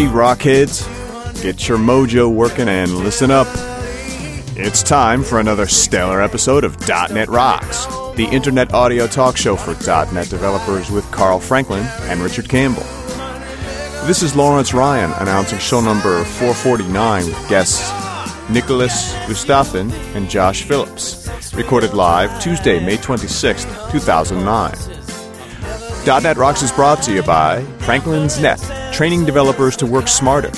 Hey, Rockheads, get your mojo working and listen up. It's time for another stellar episode of .NET Rocks, the internet audio talk show for .NET developers with Carl Franklin and Richard Campbell. This is Lawrence Ryan announcing show number 449 with guests Nickolas Gustafsson and Josh Phillips, recorded live Tuesday, May 26th, 2009. .NET Rocks is brought to you by Franklin's Net, training developers to work smarter.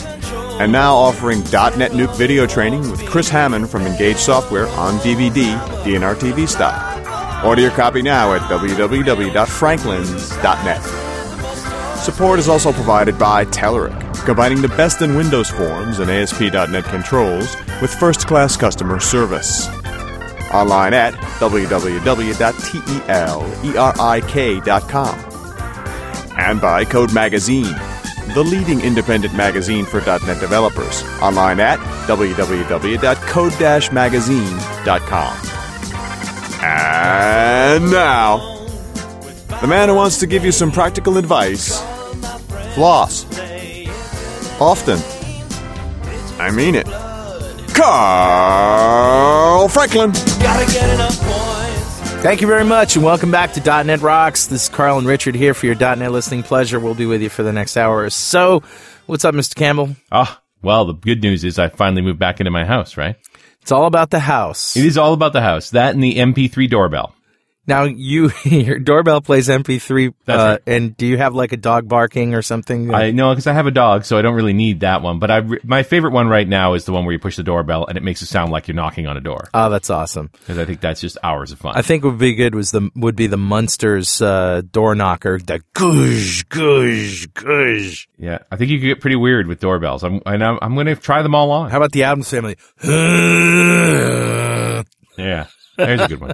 And now offering DotNetNuke video training with Chris Hammond from Engage Software on DVD, DNR TV style. Order your copy now at www.franklins.net. Support is also provided by Telerik, combining the best in Windows forms and ASP.NET controls with first-class customer service. Online at www.telerik.com and by Code Magazine, the leading independent magazine for .NET developers. Online at www.code-magazine.com. And now, the man who wants to give you some practical advice. Floss. Often. I mean it. Carl Franklin. Thank you very much, and welcome back to .NET Rocks. This is Carl and Richard here for your .NET listening pleasure. We'll be with you for the next hour or so. What's up, Mr. Campbell? Ah, well, the good news is I finally moved back into my house, right? It's all about the house. It is all about the house. That and the MP3 doorbell. Now, you your doorbell plays MP3, uh, right. and do you have like a dog barking or something? I know because I have a dog, so I don't really need that one. But I, my favorite one right now is the one where you push the doorbell and it makes it sound like you're knocking on a door. oh, that's awesome. Because I think that's just hours of fun. I think what would be good was the would be the Munsters uh, door knocker, the goosh goosh goosh. yeah, I think you could get pretty weird with doorbells. I'm, and I'm, I'm going to try them all on. How about the Addams Family? yeah, there's a good one.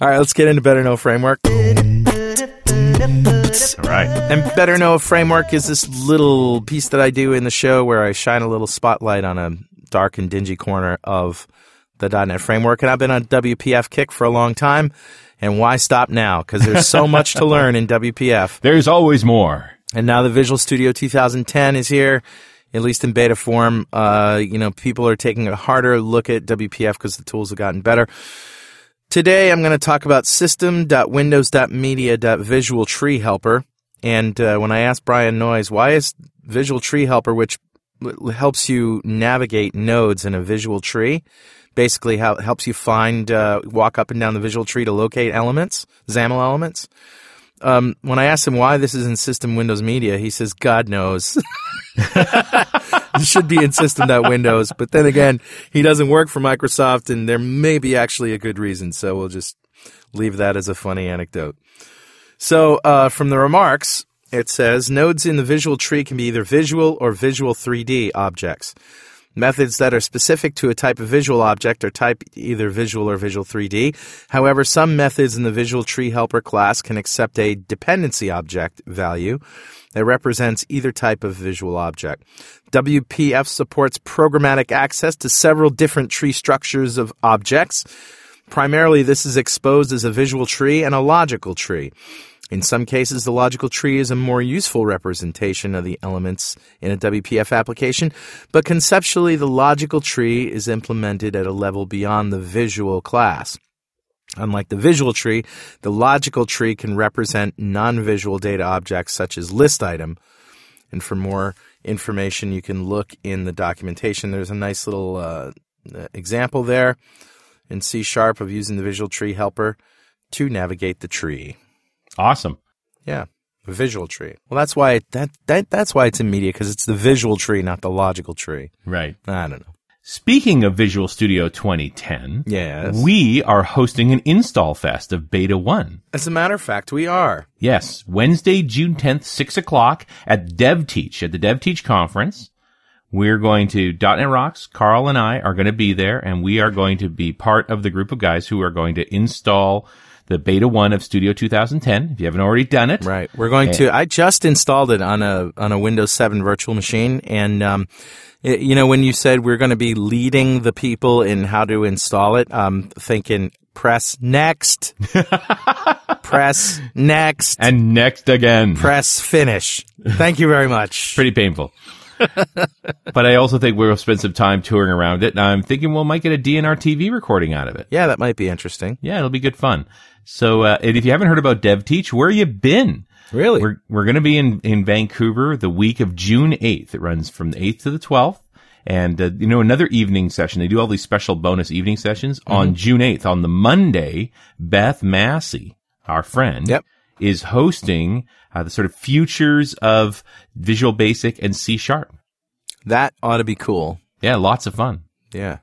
All right, let's get into Better Know Framework. All right. And Better Know Framework is this little piece that I do in the show where I shine a little spotlight on a dark and dingy corner of the .NET framework. And I've been on WPF kick for a long time. And why stop now? Because there's so much to learn in WPF. There's always more. And now the Visual Studio 2010 is here, at least in beta form. Uh, you know, people are taking a harder look at WPF because the tools have gotten better. Today, I'm going to talk about system.windows.media.visual tree helper. And uh, when I asked Brian Noyes, why is Visual Tree Helper, which helps you navigate nodes in a visual tree, basically how helps you find, uh, walk up and down the visual tree to locate elements, XAML elements. Um, when I asked him why this is in System Windows Media, he says, God knows. should be in System.Windows. But then again, he doesn't work for Microsoft, and there may be actually a good reason. So we'll just leave that as a funny anecdote. So uh, from the remarks, it says nodes in the visual tree can be either visual or visual 3D objects. Methods that are specific to a type of visual object are type either visual or visual 3D. However, some methods in the visual tree helper class can accept a dependency object value that represents either type of visual object. WPF supports programmatic access to several different tree structures of objects. Primarily, this is exposed as a visual tree and a logical tree. In some cases, the logical tree is a more useful representation of the elements in a WPF application, but conceptually, the logical tree is implemented at a level beyond the visual class. Unlike the visual tree, the logical tree can represent non-visual data objects such as list item. And for more information, you can look in the documentation. There's a nice little uh, example there in C sharp of using the visual tree helper to navigate the tree. Awesome. Yeah, visual tree. Well, that's why that that that's why it's in media because it's the visual tree, not the logical tree. Right. I don't know. Speaking of Visual Studio 2010, Yes. we are hosting an install fest of Beta 1. As a matter of fact, we are. Yes, Wednesday, June 10th, 6 o'clock at DevTeach, at the DevTeach conference. We're going to .NET Rocks. Carl and I are going to be there, and we are going to be part of the group of guys who are going to install the Beta 1 of Studio 2010. If you haven't already done it, Right. We're going to. I just installed it on a on a Windows 7 virtual machine, and um, it- you know when you said we're going to be leading the people in how to install it, I'm thinking press next, press next, and next again. press finish. Thank you very much. Pretty painful. But I also think we'll spend some time touring around it, and I'm thinking we might get a DNR TV recording out of it. Yeah, that might be interesting. Yeah, it'll be good fun. So, uh, and if you haven't heard about DevTeach, where you been? Really? We're, we're going to be in, in Vancouver the week of June 8th. It runs from the 8th to the 12th. And, uh, you know, another evening session. They do all these special bonus evening sessions on June 8th. On the Monday, Beth Massi, our friend, Yep. is hosting uh, the sort of futures of Visual Basic and C Sharp. that ought to be cool. Yeah, lots of fun. Yeah.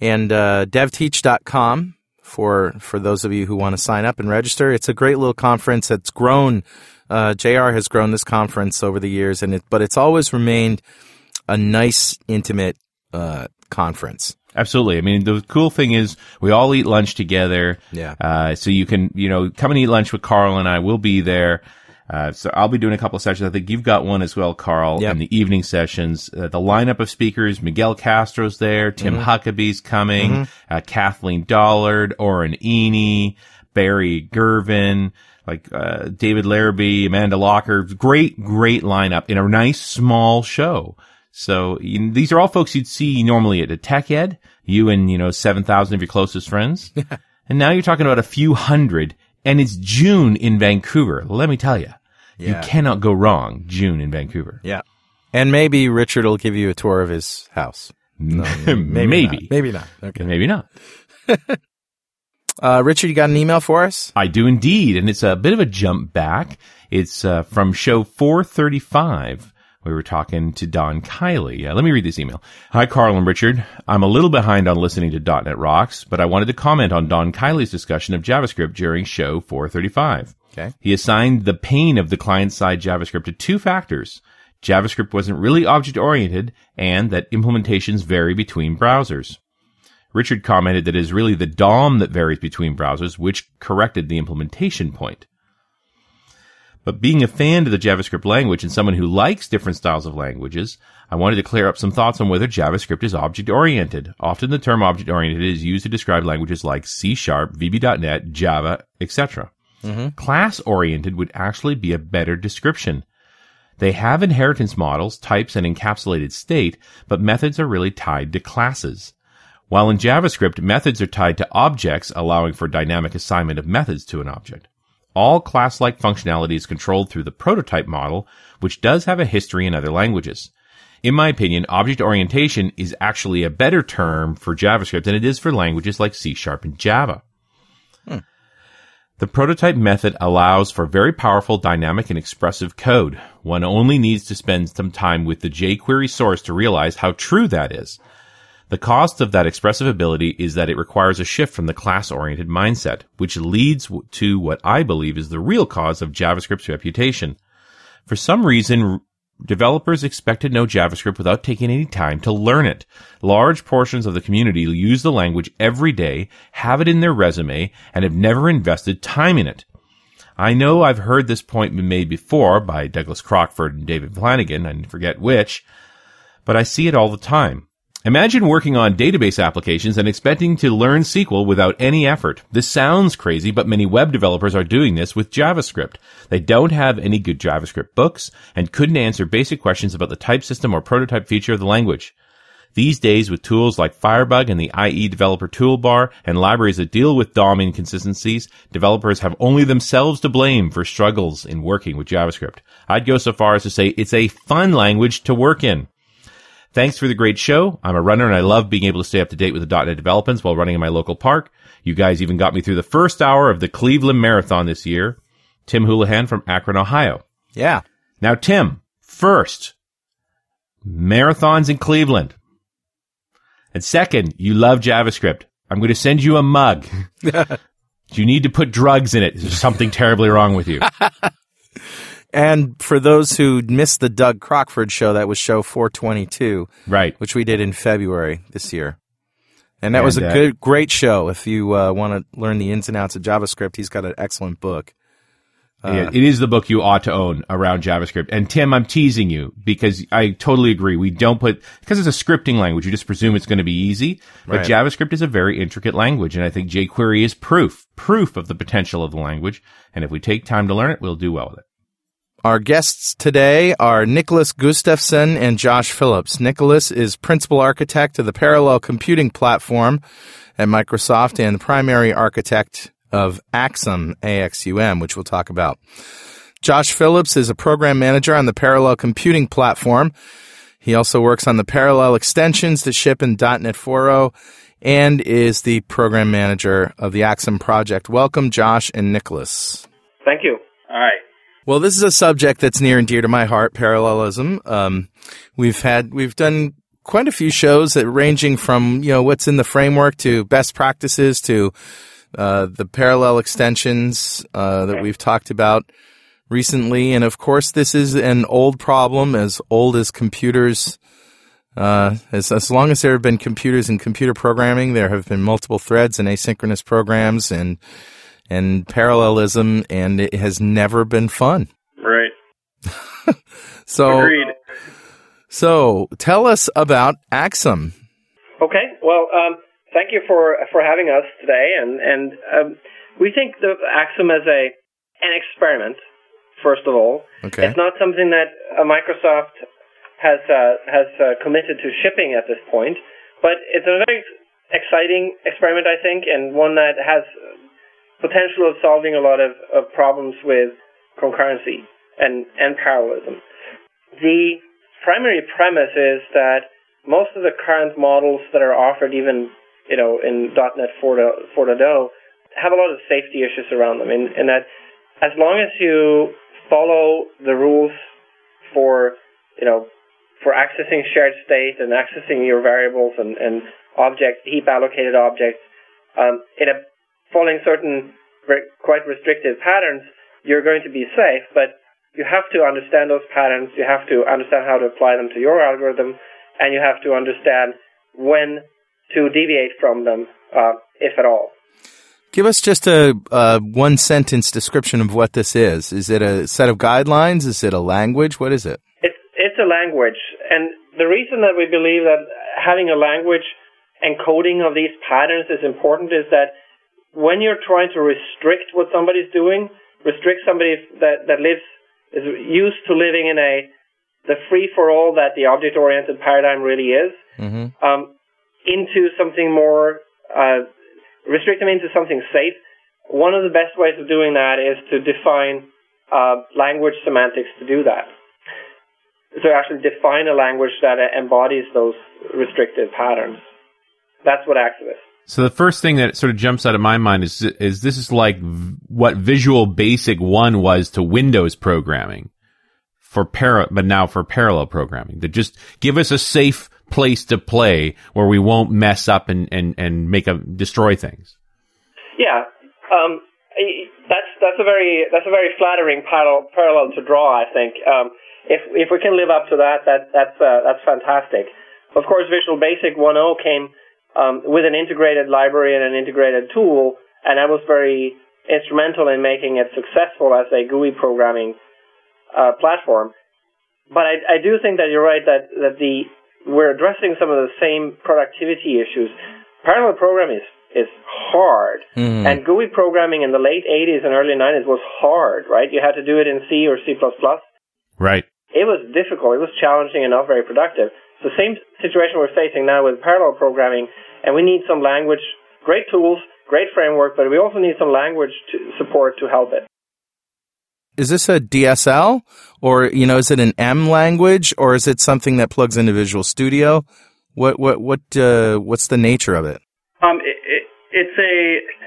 And uh, devteach.com for for those of you who want to sign up and register. It's a great little conference. It's grown. Uh, JR has grown this conference over the years, and it but it's always remained a nice, intimate uh, conference. Absolutely. I mean, the cool thing is we all eat lunch together. Yeah. Uh, so you can, you know, come and eat lunch with Carl and I. We'll be there. Uh, so I'll be doing a couple of sessions. I think you've got one as well, Carl, Yep. in the evening sessions. Uh, the lineup of speakers, Miguel Castro's there, Tim Mm-hmm. Huckaby's coming, uh, Kathleen Dollard, Oren Eini, Barry Gervin, like, uh, David Laribee, Amanda Laucher. Great, great lineup in a nice small show. So you, these are all folks you'd see normally at a tech ed, you and, you know, 7,000 of your closest friends. and now you're talking about a few hundred and it's June in Vancouver. Let me tell you, you cannot go wrong June in Vancouver. Yeah. And maybe Richard will give you a tour of his house. No, maybe. not. Maybe not. Okay. Maybe not. Uh, Richard, you got an email for us? I do indeed. And it's a bit of a jump back. It's uh, from show 435. We were talking to Don Kiley. Uh, let me read this email. Hi, Carl and Richard. I'm a little behind on listening to .NET Rocks, but I wanted to comment on Don Kiley's discussion of JavaScript during show 435. Okay. He assigned the pain of the client-side JavaScript to two factors. JavaScript wasn't really object-oriented and that implementations vary between browsers. Richard commented that it is really the DOM that varies between browsers, which corrected the implementation point. But being a fan of the JavaScript language and someone who likes different styles of languages, I wanted to clear up some thoughts on whether JavaScript is object oriented. Often the term object oriented is used to describe languages like C Sharp, VB.NET, Java, etc. Mm-hmm. Class oriented would actually be a better description. They have inheritance models, types, and encapsulated state, but methods are really tied to classes. While in JavaScript, methods are tied to objects, allowing for dynamic assignment of methods to an object. All class-like functionality is controlled through the prototype model, which does have a history in other languages. In my opinion, object orientation is actually a better term for JavaScript than it is for languages like C Sharp and Java. Hmm. The prototype method allows for very powerful dynamic and expressive code. One only needs to spend some time with the jQuery source to realize how true that is. The cost of that expressive ability is that it requires a shift from the class-oriented mindset, which leads to what I believe is the real cause of JavaScript's reputation. For some reason, developers expect to know JavaScript without taking any time to learn it. Large portions of the community use the language every day, have it in their resume, and have never invested time in it. I know I've heard this point made before by Douglas Crockford and David Flanagan, I forget which, but I see it all the time. Imagine working on database applications and expecting to learn SQL without any effort. This sounds crazy, but many web developers are doing this with JavaScript. They don't have any good JavaScript books and couldn't answer basic questions about the type system or prototype feature of the language. These days, with tools like Firebug and the IE developer toolbar and libraries that deal with DOM inconsistencies, developers have only themselves to blame for struggles in working with JavaScript. I'd go so far as to say it's a fun language to work in. Thanks for the great show. I'm a runner and I love being able to stay up to date with the .NET developments while running in my local park. You guys even got me through the first hour of the Cleveland Marathon this year. Tim Houlihan from Akron, Ohio. Yeah. Now, Tim, first, marathons in Cleveland. And second, you love JavaScript. I'm going to send you a mug. you need to put drugs in it. There's something terribly wrong with you. And for those who missed the Doug Crockford show, that was show 422, Right. which we did in February this year. And that was a uh, good, great show. If you uh, want to learn the ins and outs of JavaScript, he's got an excellent book. Yeah, it is the book you ought to own around JavaScript. And Tim, I'm teasing you because I totally agree. We don't put, because it's a scripting language, you just presume it's going to be easy. But Right. JavaScript is a very intricate language. And I think jQuery is proof, proof of the potential of the language. And if we take time to learn it, we'll do well with it. Our guests today are Nickolas Gustafsson and Josh Phillips. Nickolas is principal architect of the Parallel Computing Platform at Microsoft and primary architect of Axum, AXUM, which we'll talk about. Josh Phillips is a program manager on the Parallel Computing Platform. He also works on the Parallel extensions that ship in .NET 4.0 and is the program manager of the Axum project. Welcome, Josh and Nicholas. Thank you. All right. Well, this is a subject that's near and dear to my heart, parallelism. Um, we've had, we've done quite a few shows that ranging from, you know, what's in the framework to best practices to, uh, the parallel extensions, uh, that we've talked about recently. And of course, this is an old problem, as old as computers. Uh, as, as long as there have been computers and computer programming, there have been multiple threads and asynchronous programs and, and parallelism, and it has never been fun. Right. So, Agreed. so tell us about Axum. Okay. Well, um, thank you for for having us today, and and um, we think the Axum as a an experiment. First of all, Okay. it's not something that uh, Microsoft has uh, has uh, committed to shipping at this point, but it's a very exciting experiment, I think, and one that has potential of solving a lot of, of problems with concurrency and, and parallelism. The primary premise is that most of the current models that are offered, even you know in .NET 4.0, 4.0 have a lot of safety issues around them. In, in that, as long as you follow the rules for you know for accessing shared state and accessing your variables and, and object heap allocated objects um, in a following certain quite restrictive patterns, you're going to be safe. But you have to understand those patterns. You have to understand how to apply them to your algorithm, and you have to understand when to deviate from them, uh, if at all. Give us just a, a one sentence description of what this is. Is it a set of guidelines? Is it a language? What is it? It's it's a language, and the reason that we believe that having a language encoding of these patterns is important is that when you're trying to restrict what somebody's doing, restrict somebody that that lives is used to living in a the free for all that the object oriented paradigm really is, Mm-hmm. um, into something more uh, restrict them into something safe. One of the best ways of doing that is to define uh, language semantics to do that. So actually define a language that embodies those restrictive patterns. That's what is. So the first thing that sort of jumps out of my mind is is this is like what Visual Basic One was to Windows programming for para, but now for parallel programming. To just give us a safe place to play where we won't mess up and and and make a destroy things. Yeah, um, that's that's a very that's a very flattering parallel parallel to draw. I think um, if if we can live up to that, that that's uh, that's fantastic. Of course, Visual Basic 1.0 came um, with an integrated library and an integrated tool, and that was very instrumental in making it successful as a GUI programming uh, platform. But I, I do think that you're right that that the we're addressing some of the same productivity issues. Parallel programming is is hard, Mhm. and GUI programming in the late 80s and early 90s was hard. Right, you had to do it in C or C++. Right. It was difficult. It was challenging and not very productive. It's the same situation we're facing now with parallel programming, and we need some language, great tools, great framework, but we also need some language to support to help it. Is this a DSL or, you know, is it an M language or is it something that plugs into Visual Studio? What, what, what, uh, what's the nature of it? Um, it, it, it's a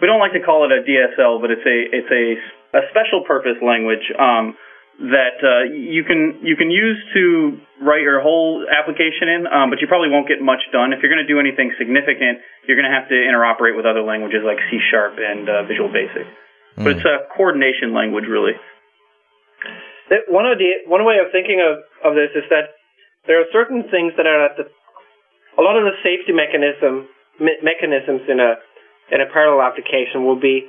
we don't like to call it a DSL, but it's a it's a a special purpose language um, that uh, you can you can use to write your whole application in, um, but you probably won't get much done. If you're going to do anything significant, you're going to have to interoperate with other languages like C Sharp and uh, Visual Basic. Mm. But it's a coordination language, really. One idea, one way of thinking of, of this is that there are certain things that are at the a lot of the safety mechanism me- mechanisms in a in a parallel application will be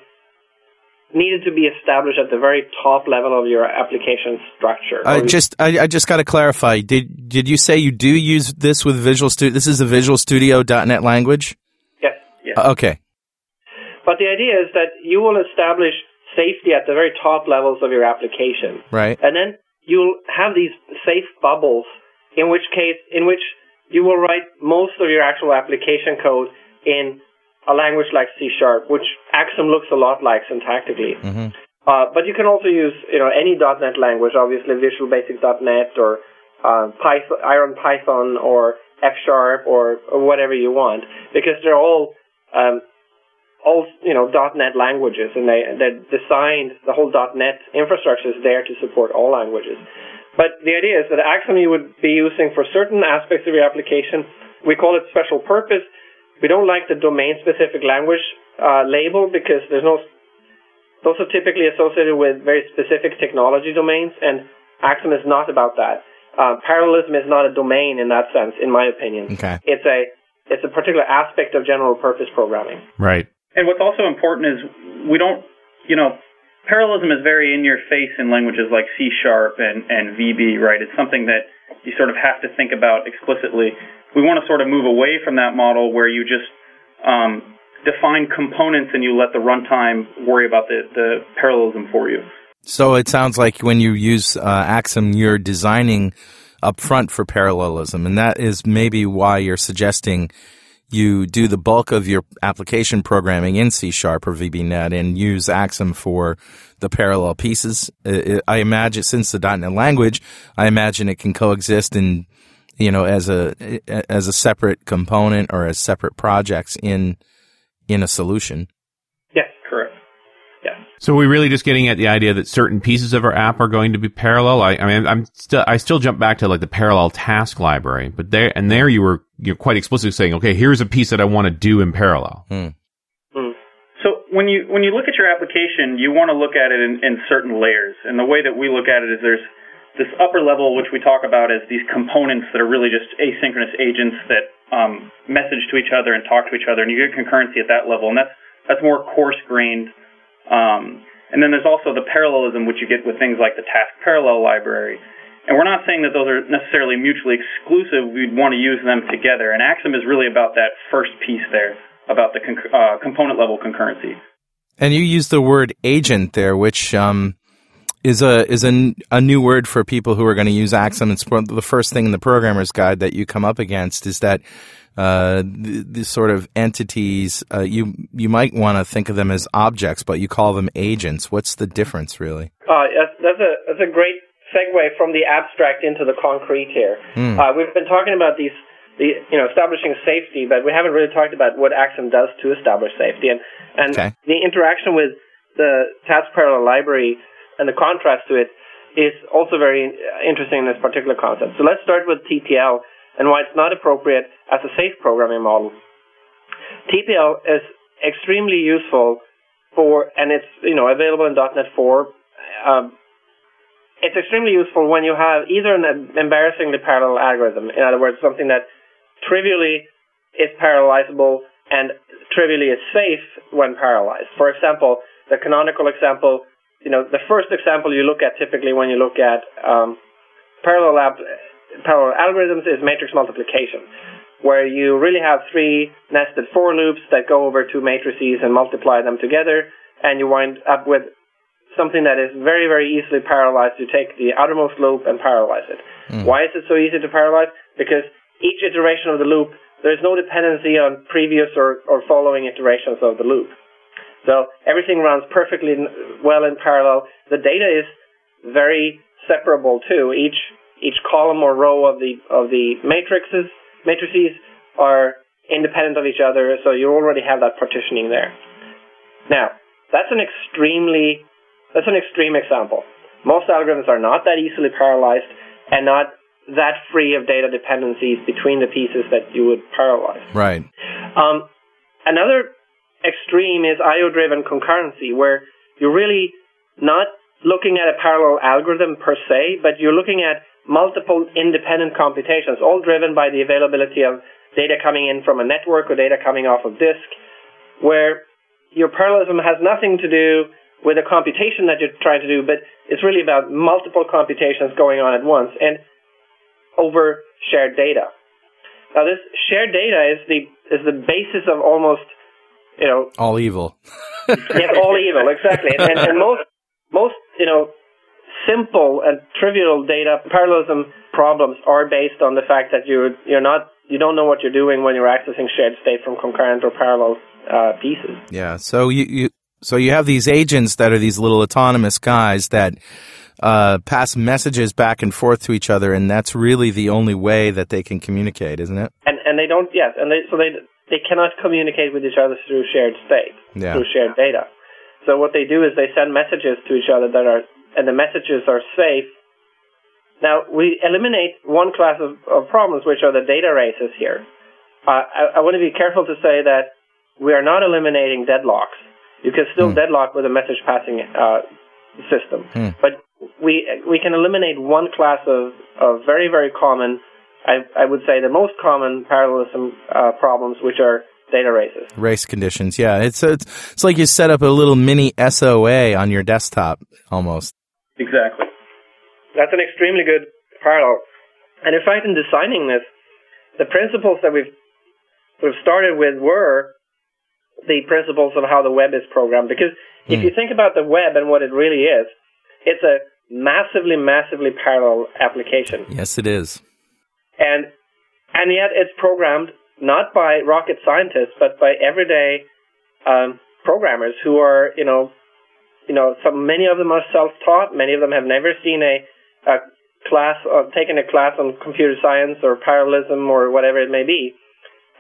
needed to be established at the very top level of your application structure. I just I, I just got to clarify. Did did you say you do use this with Visual Studio? This is a Visual Studio .NET language. Yes. Yes. Uh, okay. But the idea is that you will establish safety at the very top levels of your application. Right. And then you'll have these safe bubbles in which case in which you will write most of your actual application code in a language like C sharp, which Axum looks a lot like syntactically. Mm-hmm. Uh, but you can also use, you know, any .NET language, obviously Visual Basic .NET or uh, Python, Iron Python or F Sharp or, or, whatever you want, because they're all, um, all you know, .NET languages, and they they're designed. The whole .NET infrastructure is there to support all languages. But the idea is that Axum you would be using for certain aspects of your application. We call it special purpose we don't like the domain-specific language uh, label because there's no. Those are typically associated with very specific technology domains, and Axum is not about that. Uh, parallelism is not a domain in that sense, in my opinion. Okay. It's a it's a particular aspect of general purpose programming. Right. And what's also important is we don't, you know, parallelism is very in your face in languages like C sharp and, and VB, right? It's something that you sort of have to think about explicitly we want to sort of move away from that model where you just um, define components and you let the runtime worry about the, the parallelism for you. So it sounds like when you use uh, Axum, you're designing upfront for parallelism, and that is maybe why you're suggesting you do the bulk of your application programming in C Sharp or VBNet and use Axum for the parallel pieces. I imagine, since the .NET language, I imagine it can coexist in you know, as a as a separate component or as separate projects in in a solution. Yes, correct. Yeah. So we're really just getting at the idea that certain pieces of our app are going to be parallel. I, I mean, I'm still I still jump back to like the parallel task library, but there and there you were you're quite explicitly saying, okay, here's a piece that I want to do in parallel. Hmm. hmm. So when you when you look at your application, you want to look at it in, in certain layers, and the way that we look at it is there's this upper level, which we talk about as these components that are really just asynchronous agents that um, message to each other and talk to each other, and you get concurrency at that level, and that's that's more coarse grained. Um, and then there's also the parallelism, which you get with things like the task parallel library. And we're not saying that those are necessarily mutually exclusive. We'd want to use them together. And Axum is really about that first piece there, about the uh, component level concurrency. And you use the word agent there, which um, is a is a, a new word for people who are going to use Axum. It's the first thing in the programmer's guide that you come up against is that uh, sort of entities uh, you you might want to think of them as objects, but you call them agents. What's the difference, really? Uh, that's a that's a great segue from the abstract into the concrete here. Mm. we've been talking about these. The, you know, establishing safety, but we haven't really talked about what Axum does to establish safety, and and okay. the interaction with the task parallel library and the contrast to it is also very interesting in this particular concept. So let's start with TPL and why it's not appropriate as a safe programming model. TPL is extremely useful for, and it's you know available in .NET 4. Um, it's extremely useful when you have either an embarrassingly parallel algorithm, in other words, something that trivially is parallelizable and trivially is safe when parallelized. For example, the canonical example you know, the first example you look at typically when you look at um, parallel, ab- parallel algorithms is matrix multiplication, where you really have three nested for loops that go over two matrices and multiply them together, and you wind up with something that is very, very easily parallelized. You take the outermost loop and parallelize it. Mm. Why is it so easy to parallelize? Because each iteration of the loop, there's no dependency on previous or, or following iterations of the loop. So everything runs perfectly well in parallel. The data is very separable too. Each each column or row of the of the matrices matrices are independent of each other, so you already have that partitioning there. Now, that's an extremely that's an extreme example. Most algorithms are not that easily parallelized and not that free of data dependencies between the pieces that you would parallelize. Right. Um, another extreme is IO-driven concurrency, where you're really not looking at a parallel algorithm per se, but you're looking at multiple independent computations, all driven by the availability of data coming in from a network or data coming off of disk, where your parallelism has nothing to do with a computation that you're trying to do, but it's really about multiple computations going on at once and over shared data. Now, this shared data is the is the basis of almost, you know, All evil. yeah, all evil exactly, and, and, and most most you know simple and trivial data parallelism problems are based on the fact that you're you're not you don't know what you're doing when you're accessing shared state from concurrent or parallel uh, pieces. Yeah. So you, you so you have these agents that are these little autonomous guys that uh, pass messages back and forth to each other, and that's really the only way that they can communicate, isn't it? And and they don't yes, and they so they they cannot communicate with each other through shared state Yeah. through shared data. So what they do is they send messages to each other that are and the messages are safe. Now we eliminate one class of, of problems, which are the data races here. Uh, I, I want to be careful to say that we are not eliminating deadlocks. You can still Hmm. deadlock with a message passing uh, system, Hmm. but we we can eliminate one class of, of very very common. I, I would say the most common parallelism uh, problems, which are data races. Race conditions. Yeah. It's it's it's like you set up a little mini SOA on your desktop almost. Exactly. That's an extremely good parallel. And in fact, in designing this, the principles that we've sort of started with were the principles of how the web is programmed. Because if Hmm. you think about the web and what it really is, it's a massively, massively parallel application. Yes, it is. And and yet it's programmed not by rocket scientists but by everyday um, programmers who are you know you know some many of them are self-taught many of them have never seen a, a class or taken a class on computer science or parallelism or whatever it may be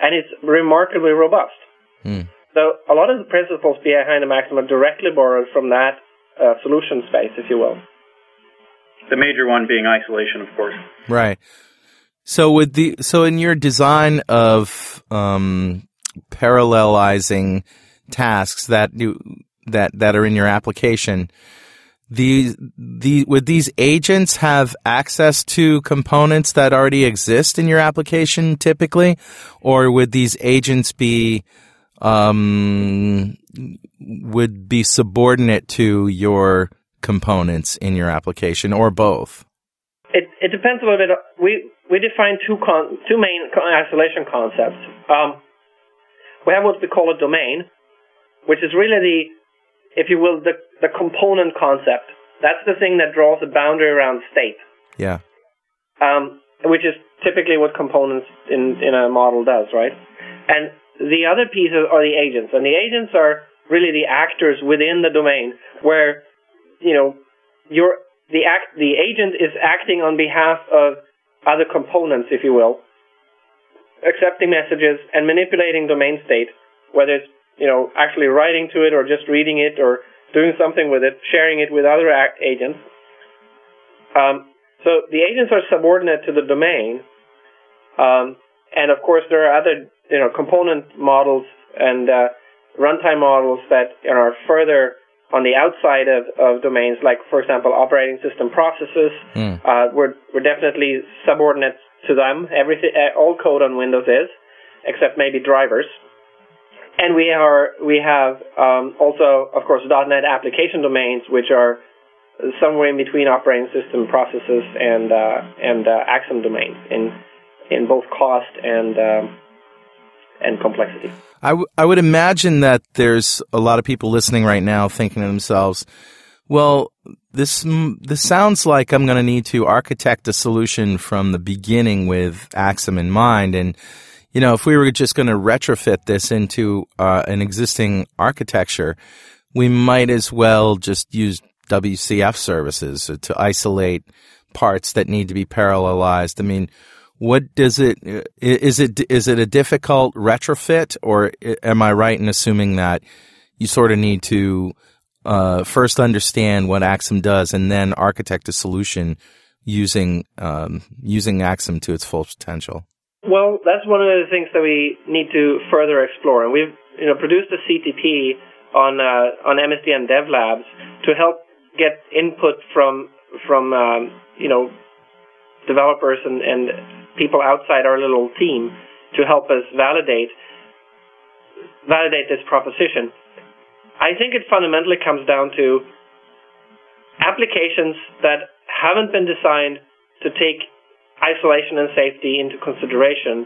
and it's remarkably robust Hmm. so a lot of the principles behind the Axum are directly borrowed from that uh, solution space if you will The major one being isolation, of course. Right. So with the so in your design of um, parallelizing tasks that you that that are in your application, these the would these agents have access to components that already exist in your application typically, or would these agents be um, would be subordinate to your components in your application, or both? It, it depends a little bit. We we define two con, two main isolation concepts. Um, we have what we call a domain, which is really the, if you will, the the component concept. That's the thing that draws a boundary around state, Yeah. um, which is typically what components in in a model does, right? And the other pieces are the agents, and the agents are really the actors within the domain, where you know your the act the agent is acting on behalf of other components, if you will, accepting messages and manipulating domain state, whether it's you know actually writing to it or just reading it or doing something with it, sharing it with other agents. Um, so the agents are subordinate to the domain, um, and of course there are other you know component models and uh, runtime models that are further on the outside of, of domains, like for example operating system processes. Mm. Uh, we're we're definitely subordinate to them. Everything, uh, all code on Windows is, except maybe drivers. And we are we have um, also, of course, .NET application domains, which are somewhere in between operating system processes and uh, and uh, Axum domains in in both cost and um, and complexity. I, w- I would imagine that there's a lot of people listening right now thinking to themselves, well, this this sounds like I'm going to need to architect a solution from the beginning with Axum in mind, and you know, if we were just going to retrofit this into uh, an existing architecture, we might as well just use WCF services to isolate parts that need to be parallelized. I mean, What does it is it is it a difficult retrofit, or am I right in assuming that you sort of need to uh, first understand what Axum does and then architect a solution using um, using Axum to its full potential? Well, that's one of the things that we need to further explore, and we've you know produced a CTP on uh, on MSDN Dev Labs to help get input from from um, you know developers and, and people outside our little team to help us validate validate this proposition. I think it fundamentally comes down to applications that haven't been designed to take isolation and safety into consideration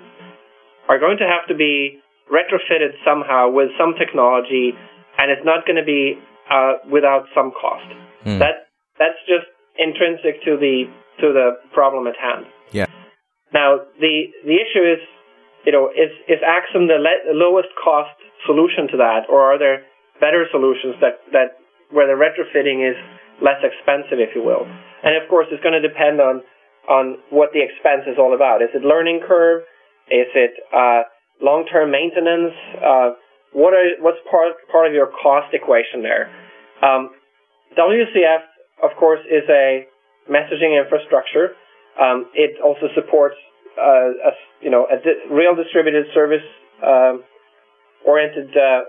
are going to have to be retrofitted somehow with some technology, and it's not going to be uh, without some cost. Hmm. That that's just intrinsic to the to the problem at hand. Yeah. Now the the issue is, you know, is is Axum the le- lowest cost solution to that, or are there better solutions that that where the retrofitting is less expensive, if you will? And of course, it's going to depend on on what the expense is all about. Is it learning curve? Is it uh, long term maintenance? Uh, what are what's part part of your cost equation there? Um, WCF, of course, is a messaging infrastructure. Um, it also supports uh, a you know a di- real distributed service um, oriented uh,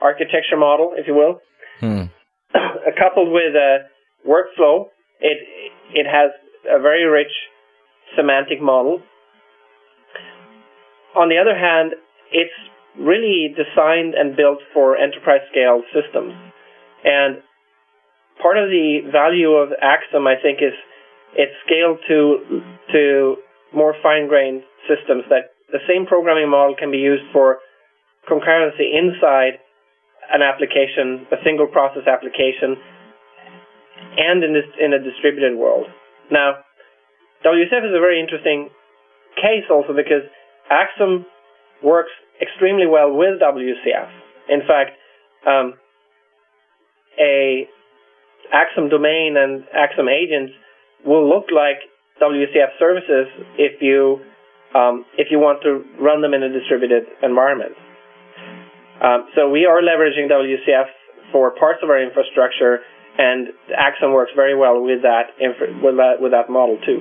architecture model, if you will. Hmm. Coupled with a workflow, it it has a very rich semantic model. On the other hand, it's really designed and built for enterprise scale systems. And part of the value of Axum, I think, is it's scaled to to more fine grained systems that the same programming model can be used for concurrency inside an application, a single process application, and in this in a distributed world. Now, WCF is a very interesting case also because Axum works extremely well with WCF. In fact, um, a Axum domain and Axum agents will look like WCF services if you um, if you want to run them in a distributed environment. Um, so we are leveraging WCF for parts of our infrastructure, and Axum works very well with that with that with that model too.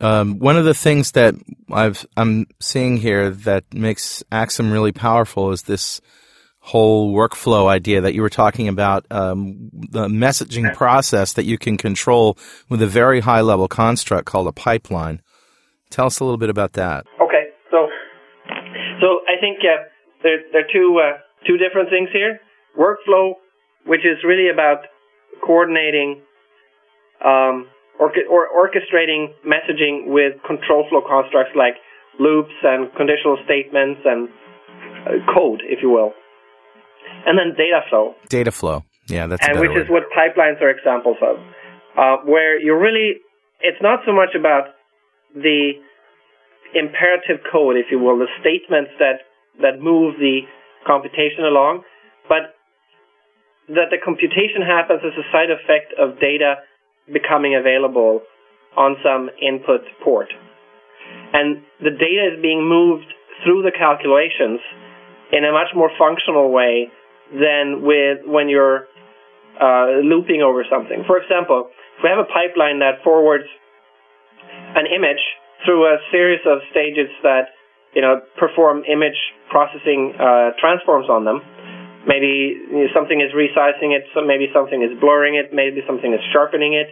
Um, one of the things that I've, I'm seeing here that makes Axum really powerful is this whole workflow idea that you were talking about, um, the messaging process that you can control with a very high level construct called a pipeline. Tell us a little bit about that. Okay, so so I think uh, there there are two uh, two different things here. Workflow, which is really about coordinating um, or, or orchestrating messaging with control flow constructs like loops and conditional statements and uh, code, if you will. And then data flow, Data flow. Yeah, that's and which is what pipelines are examples of, uh, where you really, it's not so much about the imperative code, if you will, the statements that, that move the computation along, but that the computation happens as a side effect of data becoming available on some input port. And the data is being moved through the calculations in a much more functional way than with when you're uh, looping over something. For example, if we have a pipeline that forwards an image through a series of stages that you know perform image processing uh, transforms on them, maybe you know, something is resizing it, so maybe something is blurring it, maybe something is sharpening it.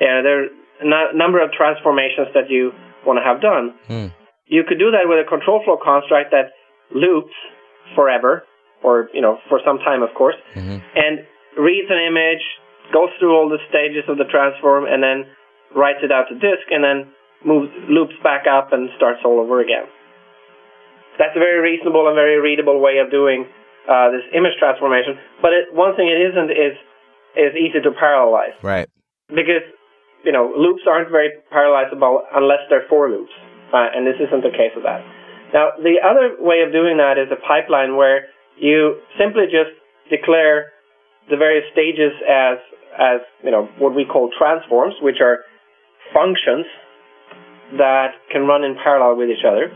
Uh, there are a number of transformations that you want to have done. Hmm. You could do that with a control flow construct that loops forever, or you know for some time, of course, and reads an image, goes through all the stages of the transform, and then writes it out to disk, and then moves loops back up and starts all over again. That's a very reasonable and very readable way of doing uh, this image transformation. But it, one thing it isn't is is easy to parallelize Right. because you know loops aren't very parallelizable unless they're for loops, uh, and this isn't the case of that. Now the other way of doing that is a pipeline where you simply just declare the various stages as as you know what we call transforms, which are functions that can run in parallel with each other.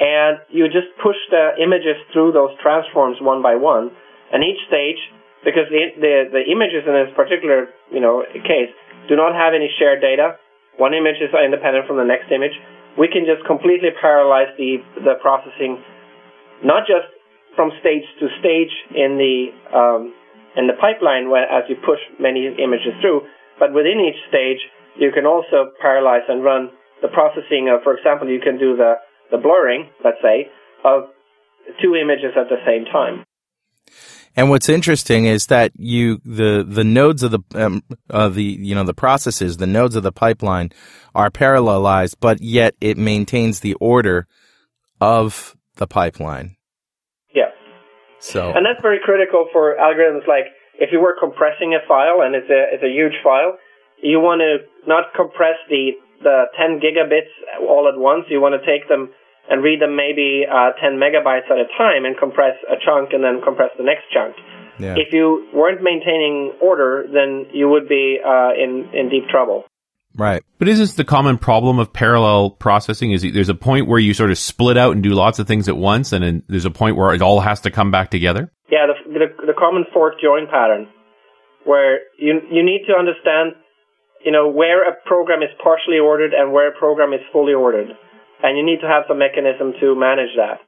And you just push the images through those transforms one by one. And each stage, because the, the, the images in this particular you know case do not have any shared data, one image is independent from the next image. We can just completely parallelize the the processing, not just from stage to stage in the um, in the pipeline where, as you push many images through, but within each stage you can also parallelize and run the processing of, for example, you can do the the blurring, let's say, of two images at the same time. And what's interesting is that you the the nodes of the um, uh, the you know the processes, the nodes of the pipeline are parallelized, but yet it maintains the order of the pipeline. Yeah. So And that's very critical for algorithms like if you were compressing a file and it's a it's a huge file, you want to not compress the the 10 gigabits all at once. You want to take them and read them maybe uh, 10 megabytes at a time and compress a chunk and then compress the next chunk. yeah. If you weren't maintaining order, then you would be uh, in in deep trouble. right. But isn't this the common problem of parallel processing? Is there's a point where you sort of split out and do lots of things at once, and then there's a point where it all has to come back together? Yeah, the, the the common fork join pattern, where you you need to understand, you know, where a program is partially ordered and where a program is fully ordered, and you need to have some mechanism to manage that.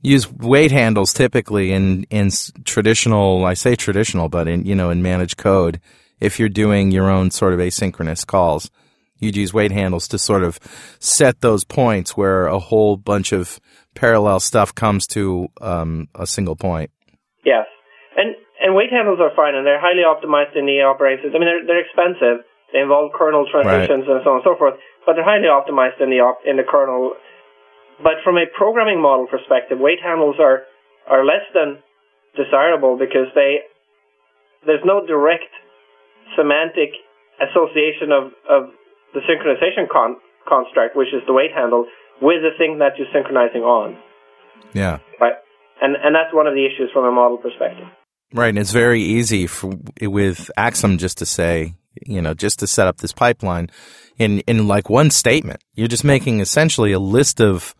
Use wait handles typically in in traditional. I say traditional, but in you know in managed code, if you're doing your own sort of asynchronous calls, you'd use wait handles to sort of set those points where a whole bunch of parallel stuff comes to um, a single point. Yes, and and wait handles are fine, and they're highly optimized in the operating system. I mean, they're they're expensive. They involve kernel transitions and so on and so forth, but they're highly optimized in the op- in the kernel. But from a programming model perspective, wait handles are are less than desirable because they there's no direct semantic association of of the synchronization con- construct, which is the wait handle, with the thing that you're synchronizing on, Yeah. right? And and that's one of the issues from a model perspective. Right, and it's very easy for, with Axum just to say, you know, just to set up this pipeline in in like one statement. You're just making essentially a list of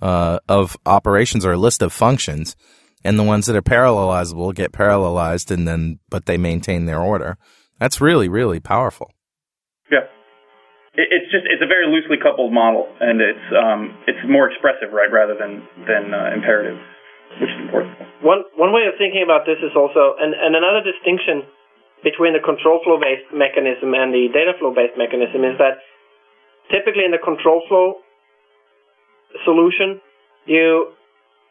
uh, of operations or a list of functions, and the ones that are parallelizable get parallelized, and then but they maintain their order. That's really really powerful. Yeah. It's just it's a very loosely coupled model, and it's um it's more expressive, right, rather than than uh, imperative, which is important. One one way of thinking about this is also, and, and another distinction between the control flow based mechanism and the data flow based mechanism is that typically in the control flow solution, you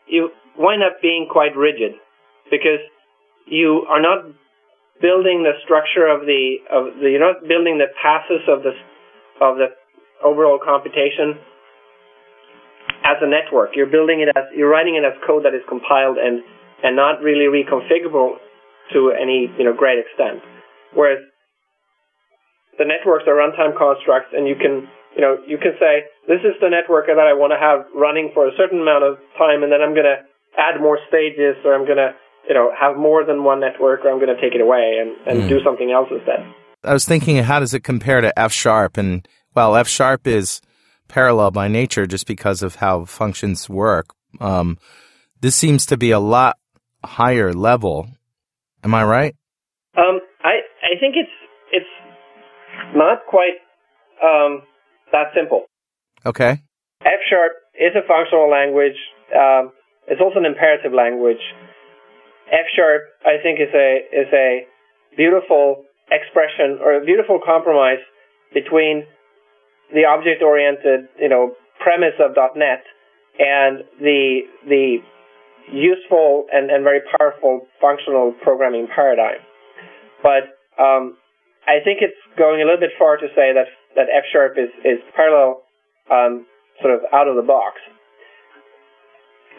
you wind up being quite rigid because you are not building the structure of the of the you're not building the passes of the of the overall computation as a network. You're building it as you're writing it as code that is compiled and and not really reconfigurable to any you know great extent. Whereas the networks are runtime constructs, and you can you know you can say this is the network that I want to have running for a certain amount of time, and then I'm going to add more stages, or I'm going to you know have more than one network, or I'm going to take it away and and do something else instead. I was thinking, how does it compare to F sharp? And well, F sharp is parallel by nature just because of how functions work. Um, this seems to be a lot higher level. Am I right? Um, I I think it's it's not quite um, that simple. Okay. F sharp is a functional language. Um, it's also an imperative language. F sharp, I think, is a is a beautiful expression or a beautiful compromise between the object oriented, you know, premise of .NET and the the useful and, and very powerful functional programming paradigm. But um, I think it's going a little bit far to say that that F sharp is is parallel, um, sort of out of the box.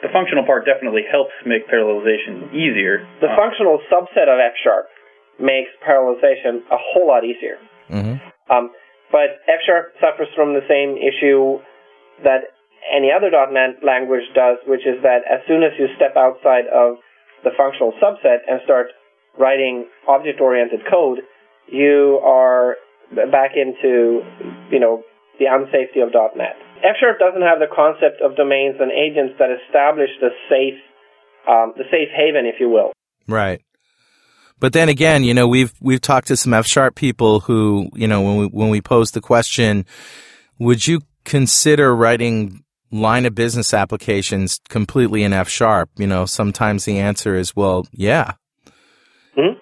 The functional part definitely helps make parallelization easier. The Uh, functional subset of F sharp makes parallelization a whole lot easier. hmm Um, but F sharp suffers from the same issue that any other .NET language does, which is that as soon as you step outside of the functional subset and start writing object-oriented code, you are back into, you know, the unsafety of .NET. F doesn't have the concept of domains and agents that establish the safe, um, the safe haven, if you will. Right. But then again, you know, we've we've talked to some F sharp people who, you know, when we when we posed the question, would you consider writing line of business applications completely in F sharp? You know, sometimes the answer is, well, yeah. Mhm.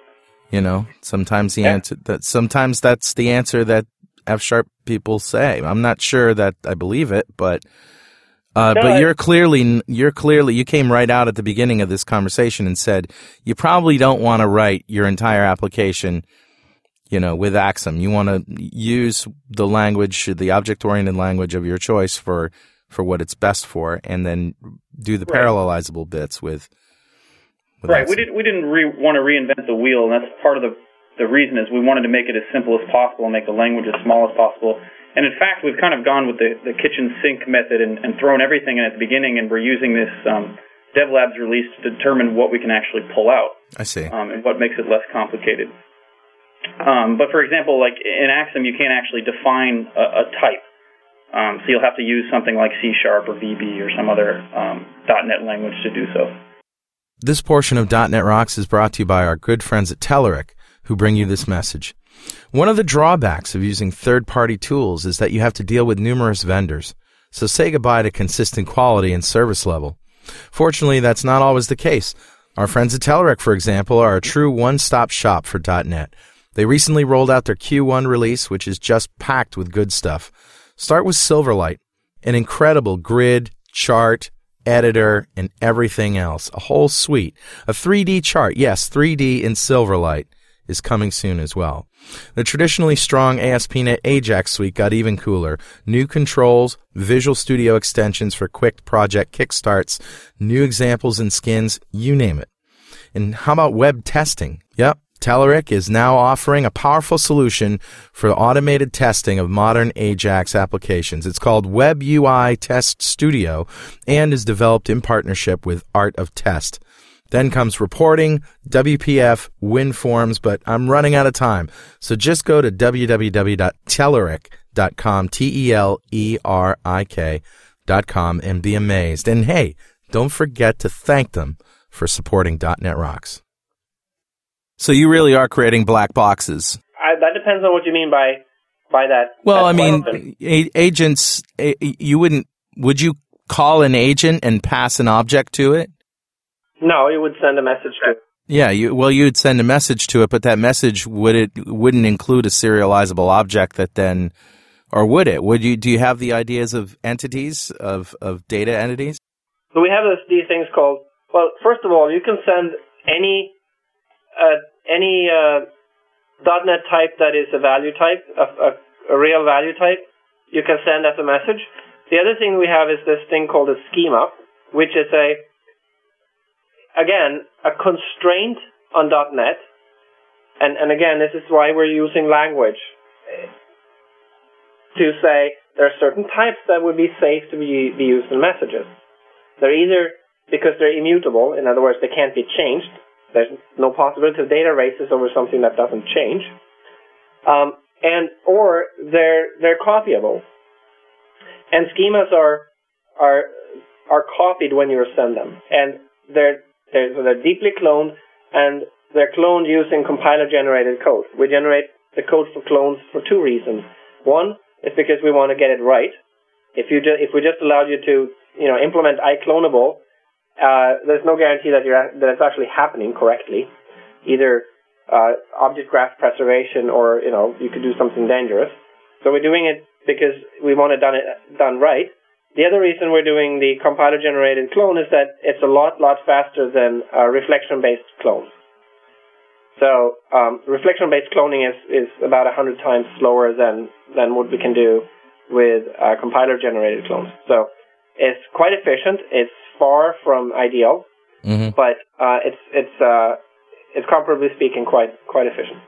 You know, sometimes the Yeah. answer that sometimes that's the answer that F sharp people say. I'm not sure that I believe it, but uh, No, but I- you're clearly you're clearly you came right out at the beginning of this conversation and said you probably don't want to write your entire application, you know, with Axum. You want to use the language, the object oriented language of your choice for for what it's best for, and then do the Right. parallelizable bits with. with Right. We didn't we didn't re- want to reinvent the wheel, and that's part of the the reason is we wanted to make it as simple as possible and make the language as small as possible. And in fact, we've kind of gone with the, the kitchen sink method and, and thrown everything in at the beginning, and we're using this um, DevLabs release to determine what we can actually pull out I see. um, and what makes it less complicated. Um, but for example, like in Axum, you can't actually define a, a type. Um, so you'll have to use something like C Sharp or VB or some other um, .NET language to do so. This portion of .NET Rocks is brought to you by our good friends at Telerik, who bring you this message. One of the drawbacks of using third-party tools is that you have to deal with numerous vendors. So say goodbye to consistent quality and service level. Fortunately, that's not always the case. Our friends at Telerik, for example, are a true one-stop shop for .NET. They recently rolled out their Q1 release, which is just packed with good stuff. Start with Silverlight, an incredible grid, chart, editor, and everything else. A whole suite. A 3D chart, yes, 3D in Silverlight is coming soon as well. The traditionally strong ASP.NET Ajax suite got even cooler. New controls, Visual Studio extensions for quick project kickstarts, new examples and skins, you name it. And how about web testing? Yep. Telerik is now offering a powerful solution for automated testing of modern Ajax applications. It's called Web UI Test Studio and is developed in partnership with Art of Test. Then comes reporting, WPF, WinForms, but I'm running out of time. So just go to www.telerik.com, T-E-L-E-R-I-K dot and be amazed. And hey, don't forget to thank them for supporting .NET Rocks. So you really are creating black boxes. I, that depends on what you mean by by that. Well, I mean, a- agents, a- you wouldn't, would you call an agent and pass an object to it? no, you would send a message to. Yeah, you, well, you'd send a message to it, but that message would it wouldn't include a serializable object that then, or would it? Would you? Do you have the ideas of entities of of data entities? So we have this, these things called. Well, first of all, you can send any uh, any uh, .NET type that is a value type, a, a, a real value type. You can send as a message. The other thing we have is this thing called a schema, which is a again a constraint on .NET. And and again, this is why we're using language to say there are certain types that would be safe to be, be used in messages. They're either because they're immutable, in other words, they can't be changed. There's no possibility of data races over something that doesn't change, um, and or they're they're copyable. And schemas are are are copied when you send them, and they're they're, so they're deeply cloned, and they're cloned using compiler-generated code. We generate the code for clones for two reasons. One is because we want to get it right. If you ju- if we just allowed you to you know implement ICloneable, uh, there's no guarantee that you're that it's actually happening correctly. Either uh, object graph preservation, or you know you could do something dangerous. So we're doing it because we want it done it done right. The other reason we're doing the compiler generated clone is that it's a lot lot faster than uh, reflection based clones. So um, reflection based cloning is, is about a hundred times slower than than what we can do with uh, compiler generated clones. So it's quite efficient. It's far from ideal, Mm-hmm. but uh, it's it's uh, it's comparably speaking quite quite efficient.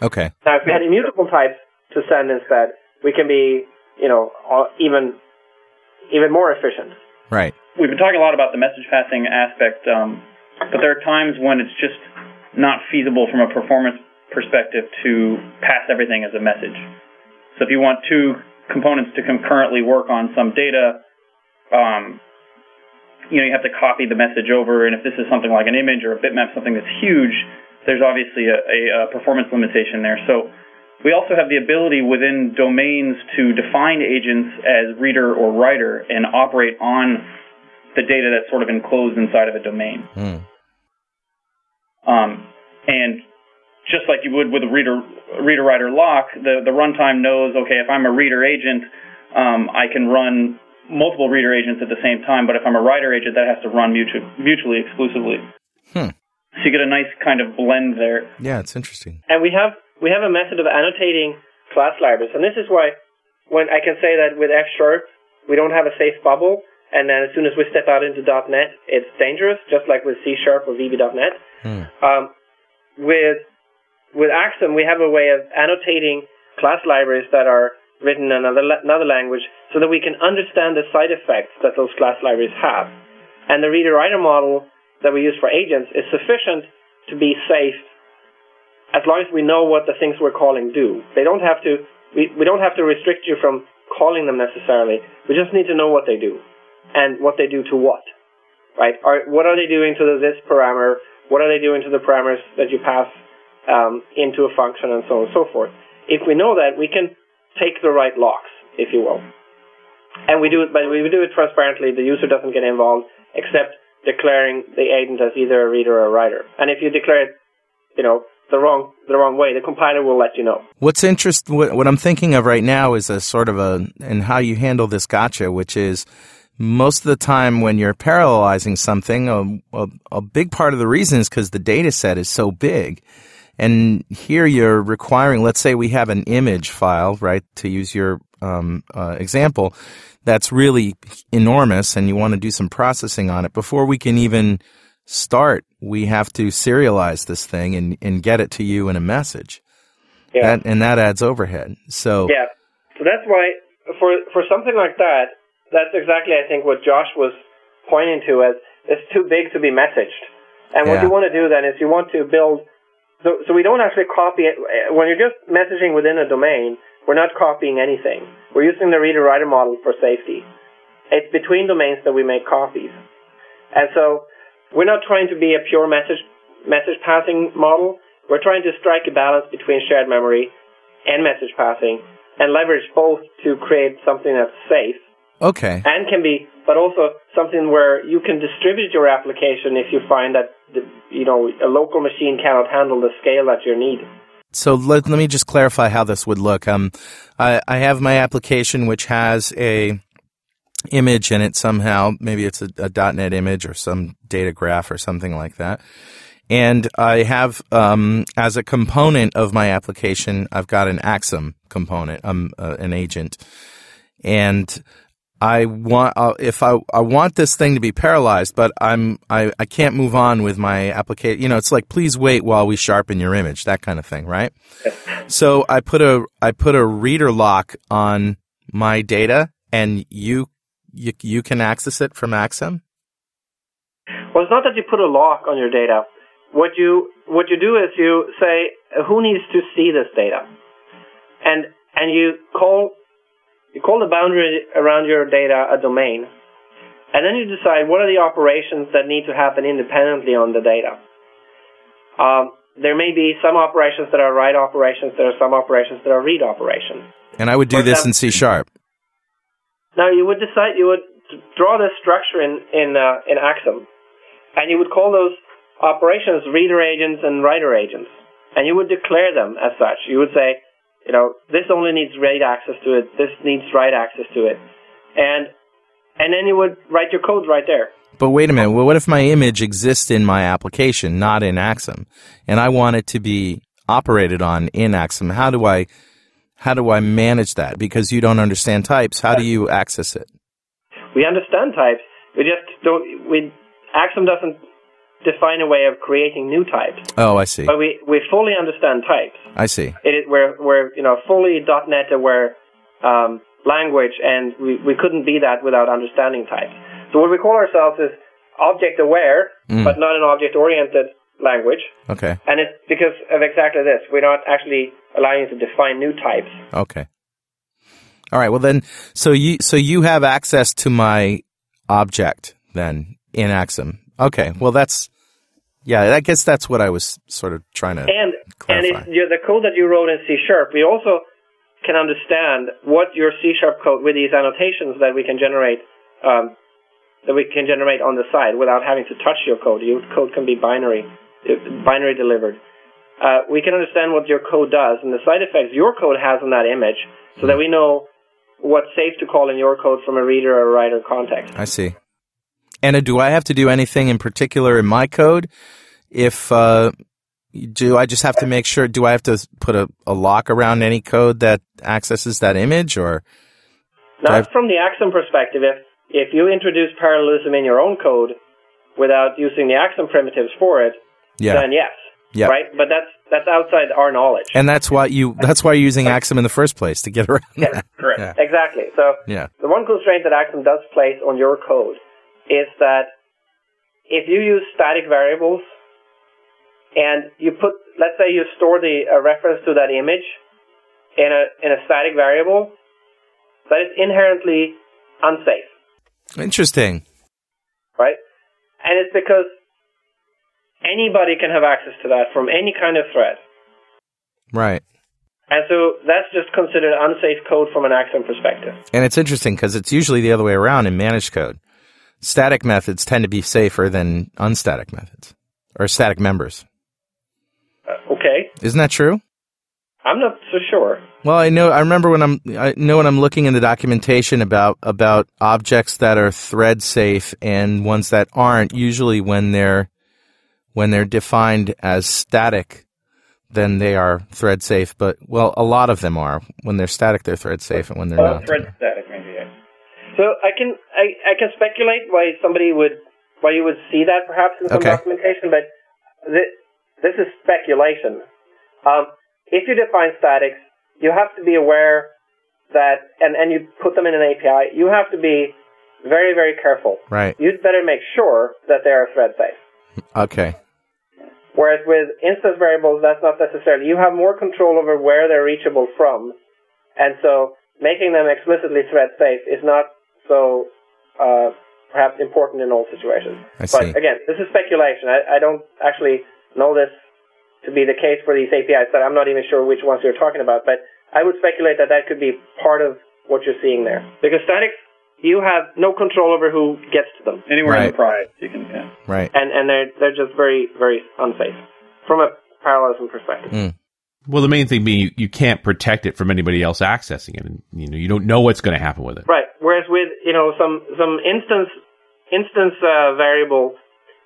Okay. Now, if we had immutable types to send instead, we can be you know all- even even more efficient. Right. We've been talking a lot about the message passing aspect, um, but there are times when it's just not feasible from a performance perspective to pass everything as a message. So if you want two components to concurrently work on some data, um, you know, you have to copy the message over. And if this is something like an image or a bitmap, something that's huge, there's obviously a, a, a performance limitation there. So we also have the ability within domains to define agents as reader or writer and operate on the data that's sort of enclosed inside of a domain. Hmm. Um, and just like you would with a reader reader writer lock, the the runtime knows okay if I'm a reader agent, um, I can run multiple reader agents at the same time. But if I'm a writer agent, that has to run mutu- mutually exclusively. Hmm. So you get a nice kind of blend there. Yeah, it's interesting. And we have we have a method of annotating class libraries, and this is why when I can say that with F sharp we don't have a safe bubble, and then as soon as we step out into .NET, it's dangerous, just like with C sharp or VB.NET. Hmm. Um, with with Axum, we have a way of annotating class libraries that are written in another, another language so that we can understand the side effects that those class libraries have. And the reader-writer model that we use for agents is sufficient to be safe as long as we know what the things we're calling do. They don't have to, we, we don't have to restrict you from calling them necessarily. We just need to know what they do and what they do to what. Right? Are, what are they doing to the this parameter? What are they doing to the parameters that you pass um, into a function and so on and so forth. If we know that, we can take the right locks, if you will. And we do it, but we do it transparently. The user doesn't get involved except declaring the agent as either a reader or a writer. And if you declare it, you know, the wrong the wrong way, the compiler will let you know. What's interest what, what I'm thinking of right now is a sort of a and how you handle this gotcha, which is most of the time when you're parallelizing something, a, a, a big part of the reason is because the data set is so big. And here you're requiring, let's say we have an image file, right, to use your um, uh, example, that's really enormous and you want to do some processing on it. Before we can even start, we have to serialize this thing and, and get it to you in a message. Yeah. That, and that adds overhead. So, Yeah. So that's why for for something like that, that's exactly I think what Josh was pointing to as it's too big to be messaged. And what you want to do then is you want to build so so we don't actually copy it when you're just messaging within a domain, we're not copying anything. We're using the reader writer model for safety. It's between domains that we make copies. And so we're not trying to be a pure message message passing model. We're trying to strike a balance between shared memory and message passing and leverage both to create something that's safe okay. and can be, but also something where you can distribute your application if you find that the, you know a local machine cannot handle the scale that you need. So let, let me just clarify how this would look. Um, I, I have my application which has a image in it somehow. Maybe it's a, a .NET image or some data graph or something like that. And I have, um, as a component of my application, I've got an Axum component, um, uh, an agent. And I want, uh, if I, I want this thing to be paralyzed, but I'm, I, I can't move on with my application. You know, it's like, please wait while we sharpen your image, that kind of thing, right? So I put a, I put a reader lock on my data and you, you, you can access it from Axum? Well, it's not that you put a lock on your data. What you what you do is you say who needs to see this data, and and you call you call the boundary around your data a domain, and then you decide what are the operations that need to happen independently on the data. Um, there may be some operations that are write operations. There are some operations that are read operations. And I would do For this in C sharp. Now you would decide you would draw this structure in in uh, in Axum, and you would call those operations reader agents and writer agents, and you would declare them as such. You would say, you know, this only needs read access to it. This needs write access to it, and and then you would write your code right there. But wait a minute. Well, what if my image exists in my application, not in Axum, and I want it to be operated on in Axum? How do I, how do I manage that? Because you don't understand types. How do you access it? We understand types. We just don't. We Axum doesn't define a way of creating new types, Oh, I see. but we we fully understand types. I see. it is we're we're you know fully .NET aware um, language, and we, we couldn't be that without understanding types. So what we call ourselves is object aware, Mm. but not an object oriented language, Okay. and it's because of exactly this. We're not actually allowing you to define new types. Okay. All right. Well, then, so you so you have access to my object then in Axum. Okay. Well, that's yeah. I guess that's what I was sort of trying to And and clarify. it's, you the code that you wrote in C sharp, we also can understand what your C sharp code with these annotations that we can generate um, that we can generate on the side without having to touch your code. Your code can be binary, binary delivered. Uh, we can understand what your code does and the side effects your code has on that image, so that we know what's safe to call in your code from a reader or writer context. I see. And uh, do I have to do anything in particular in my code? If uh, do I just have to make sure? Do I have to put a, a lock around any code that accesses that image, or Not from the Axum perspective. If if you introduce parallelism in your own code without using the Axum primitives for it, yeah, then yes, yeah? right. But that's that's outside our knowledge. And that's why you that's why you're using Axum in the first place to get around that. Correct. Yeah. Exactly. So Yeah. the one constraint that Axum does place on your code is that if you use static variables and you put, let's say you store the a reference to that image in a in a static variable, that is inherently unsafe. Interesting. right? And it's because anybody can have access to that from any kind of thread. Right. And so that's just considered unsafe code from an Axum perspective. And it's interesting because it's usually the other way around in managed code. Static methods tend to be safer than unstatic methods or static members. Uh, okay, Isn't that true? I'm not so sure. Well, I know. I remember when I'm. I know when I'm looking in the documentation about about objects that are thread safe and ones that aren't. Usually, when they're when they're defined as static, then they are thread safe. But well, a lot of them are. When they're static, they're thread safe, and when they're Oh, not, thread static. So I can I, I can speculate why somebody would why you would see that perhaps in some Okay. documentation, but this, this is speculation. Um, if you define statics, you have to be aware that and, and you put them in an API, you have to be very, very careful. right? You'd better make sure that they are thread safe. Okay, Whereas with instance variables, that's not necessarily. You have more control over where they're reachable from, and so making them explicitly thread safe is not so uh, perhaps important in all situations. I but see. again, this is speculation. I, I don't actually know this to be the case for these APIs. That I'm not even sure which ones you're talking about, but I would speculate that that could be part of what you're seeing there. Because statics, you have no control over who gets to them Anywhere in Right. the prize, you can. Yeah. right. and and they're they're just very very unsafe from a parallelism perspective. Mm. Well, the main thing being you, you can't protect it from anybody else accessing it, and you know you don't know what's going to happen with it. Right. Whereas with you know some some instance instance uh, variable,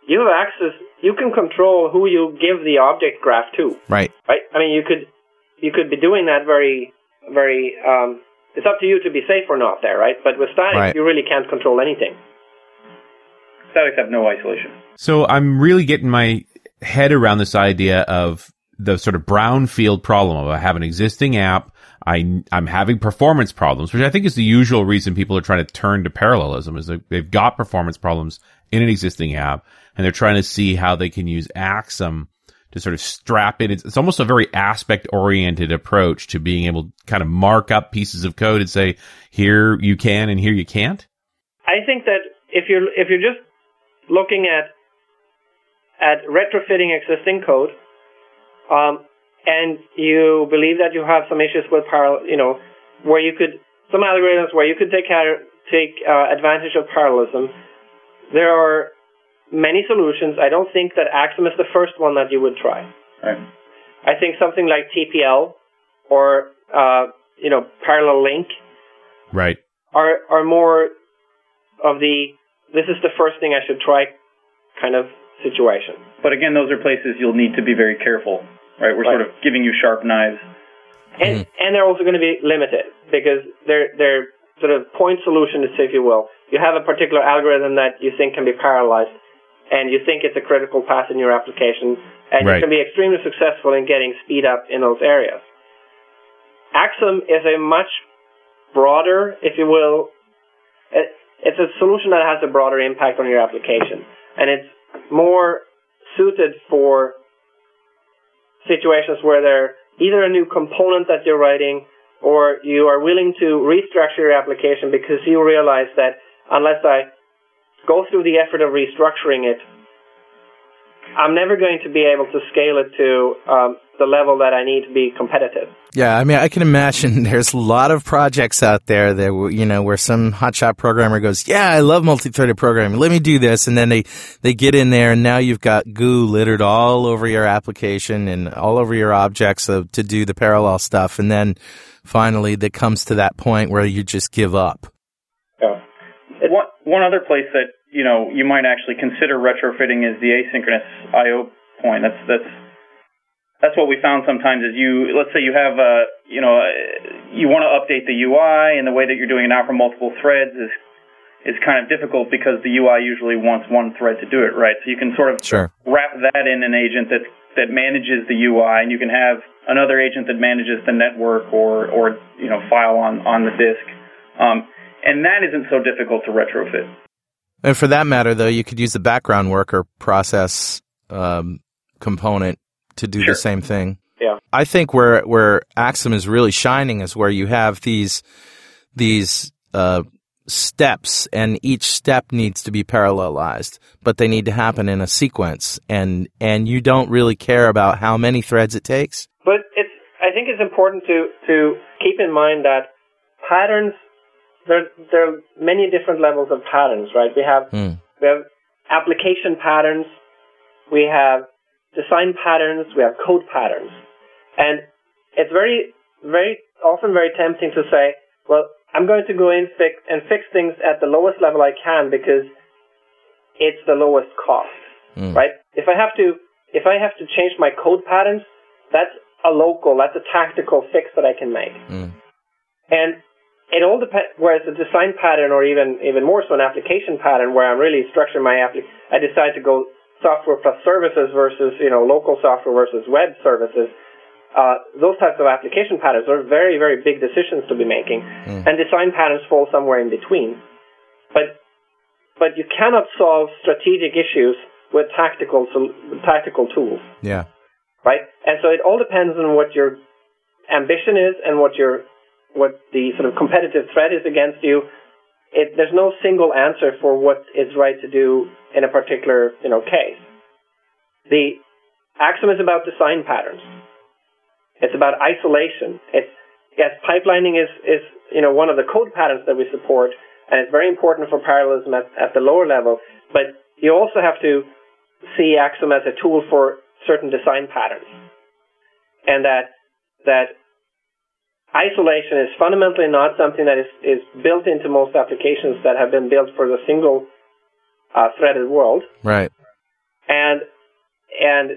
you have access. You can control who you give the object graph to. Right. Right. I mean, you could you could be doing that very very. Um, it's up to you to be safe or not there, right? But with static, Right. you really can't control anything. Statics have no isolation. So I'm really getting my head around this idea of the sort of brownfield problem of I have an existing app. I, I'm having performance problems, which I think is the usual reason people are trying to turn to parallelism is they've got performance problems in an existing app and they're trying to see how they can use Axum to sort of strap it. It's, it's almost a very aspect oriented approach to being able to kind of mark up pieces of code and say, here you can and here you can't. I think that if you're if you're just looking at at retrofitting existing code, um, and you believe that you have some issues with parallel, you know, where you could some algorithms where you could take care, take uh, advantage of parallelism. There are many solutions. I don't think that Axum is the first one that you would try. Right. I think something like TPL or uh, you know parallel LINQ Right. are are more of the this is the first thing I should try kind of situation. But again, those are places you'll need to be very careful. Right. We're sort of giving you sharp knives. And mm-hmm. and they're also going to be limited because they're they're sort of point solutions, if you will. You have a particular algorithm that you think can be parallelized, and you think it's a critical path in your application, and Right. you can be extremely successful in getting speed up in those areas. Axum is a much broader, if you will, it, it's a solution that has a broader impact on your application, and it's more suited for situations where they're either a new component that you're writing or you are willing to restructure your application because you realize that unless I go through the effort of restructuring it, I'm never going to be able to scale it to um, the level that I need to be competitive. Yeah, I mean, I can imagine there's a lot of projects out there that you know where some hotshot programmer goes, "Yeah, I love multi-threaded programming. Let me do this," and then they they get in there, and now you've got goo littered all over your application and all over your objects to do the parallel stuff, and then finally, that comes to that point where you just give up. Yeah. One one other place that you know you might actually consider retrofitting is the asynchronous I/O point. That's that's that's what we found sometimes is you let's say you have a you know you want to update the UI and the way that you're doing it now for multiple threads is is kind of difficult because the UI usually wants one thread to do it right so you can sort of sure. wrap that in an agent that that manages the UI and you can have another agent that manages the network or or you know file on on the disk um, and that isn't so difficult to retrofit and for that matter though you could use the background worker process um, component to do sure. the same thing. Yeah. I think where where Axum is really shining is where you have these these uh, steps, and each step needs to be parallelized, but they need to happen in a sequence, and and you don't really care about how many threads it takes. But it's I think it's important to to keep in mind that patterns there there are many different levels of patterns, right? We have mm. we have application patterns, we have design patterns, we have code patterns. And it's very, very often very tempting to say, well, I'm going to go in fix, and fix things at the lowest level I can because it's the lowest cost, mm. right? If I have to, if I have to change my code patterns, that's a local, that's a tactical fix that I can make. Mm. And it all depends. Whereas a design pattern, or even even more so, an application pattern, where I'm really structuring my app, I decide to go software plus services versus you know local software versus web services. Uh, those types of application patterns are very very big decisions to be making, mm. and design patterns fall somewhere in between. But but you cannot solve strategic issues with tactical tactical tools. Yeah. Right. And so it all depends on what your ambition is and what your what the sort of competitive threat is against you it, there's no single answer for what is right to do in a particular you know case. The Axum is about design patterns. It's about isolation. It's yes, pipelining is is you know one of the code patterns that we support, and it's very important for parallelism at, at the lower level. But you also have to see Axum as a tool for certain design patterns, and that that isolation is fundamentally not something that is, is built into most applications that have been built for the single uh, threaded world. Right. And and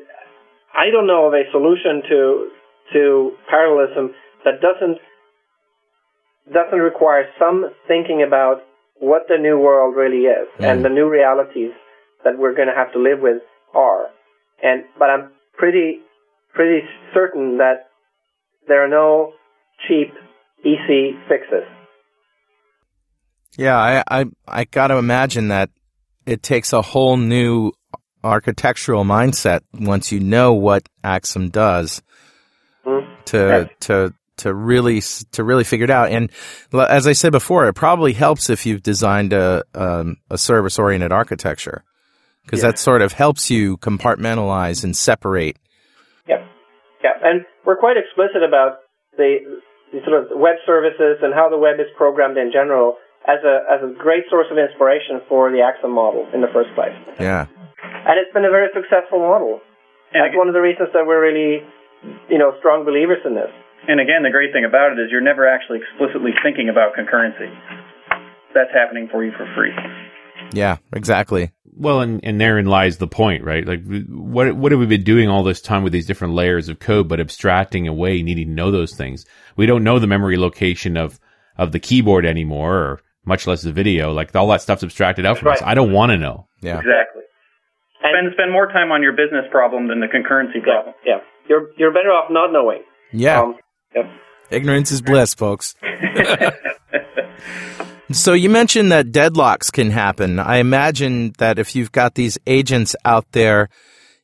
I don't know of a solution to to parallelism that doesn't doesn't require some thinking about what the new world really is mm. and the new realities that we're going to have to live with are. And but I'm pretty pretty certain that there are no cheap, easy fixes. Yeah, I, I, I got to imagine that it takes a whole new architectural mindset once you know what Axum does mm-hmm. to yes. to to really to really figure it out. And as I said before, it probably helps if you've designed a um, a service oriented architecture because yeah. that sort of helps you compartmentalize and separate. Yep, yeah, and we're quite explicit about the the sort of web services and how the web is programmed in general as a as a great source of inspiration for the Axum model in the first place. Yeah. And it's been a very successful model. And That's one of the reasons that we're really, you know, strong believers in this. And again, the great thing about it is you're never actually explicitly thinking about concurrency. That's happening for you for free. Yeah, exactly. Well, and, and therein lies the point, right? Like, what what have we been doing all this time with these different layers of code, but abstracting away, needing to know those things? We don't know the memory location of of the keyboard anymore, or much less the video. Like all that stuff's abstracted out from right. us. I don't want to know. Yeah, exactly. And spend spend more time on your business problem than the concurrency problem. Yeah, yeah. you're you're better off not knowing. Yeah. Um, yep. Ignorance is bliss, folks. so you mentioned that deadlocks can happen. I imagine that if you've got these agents out there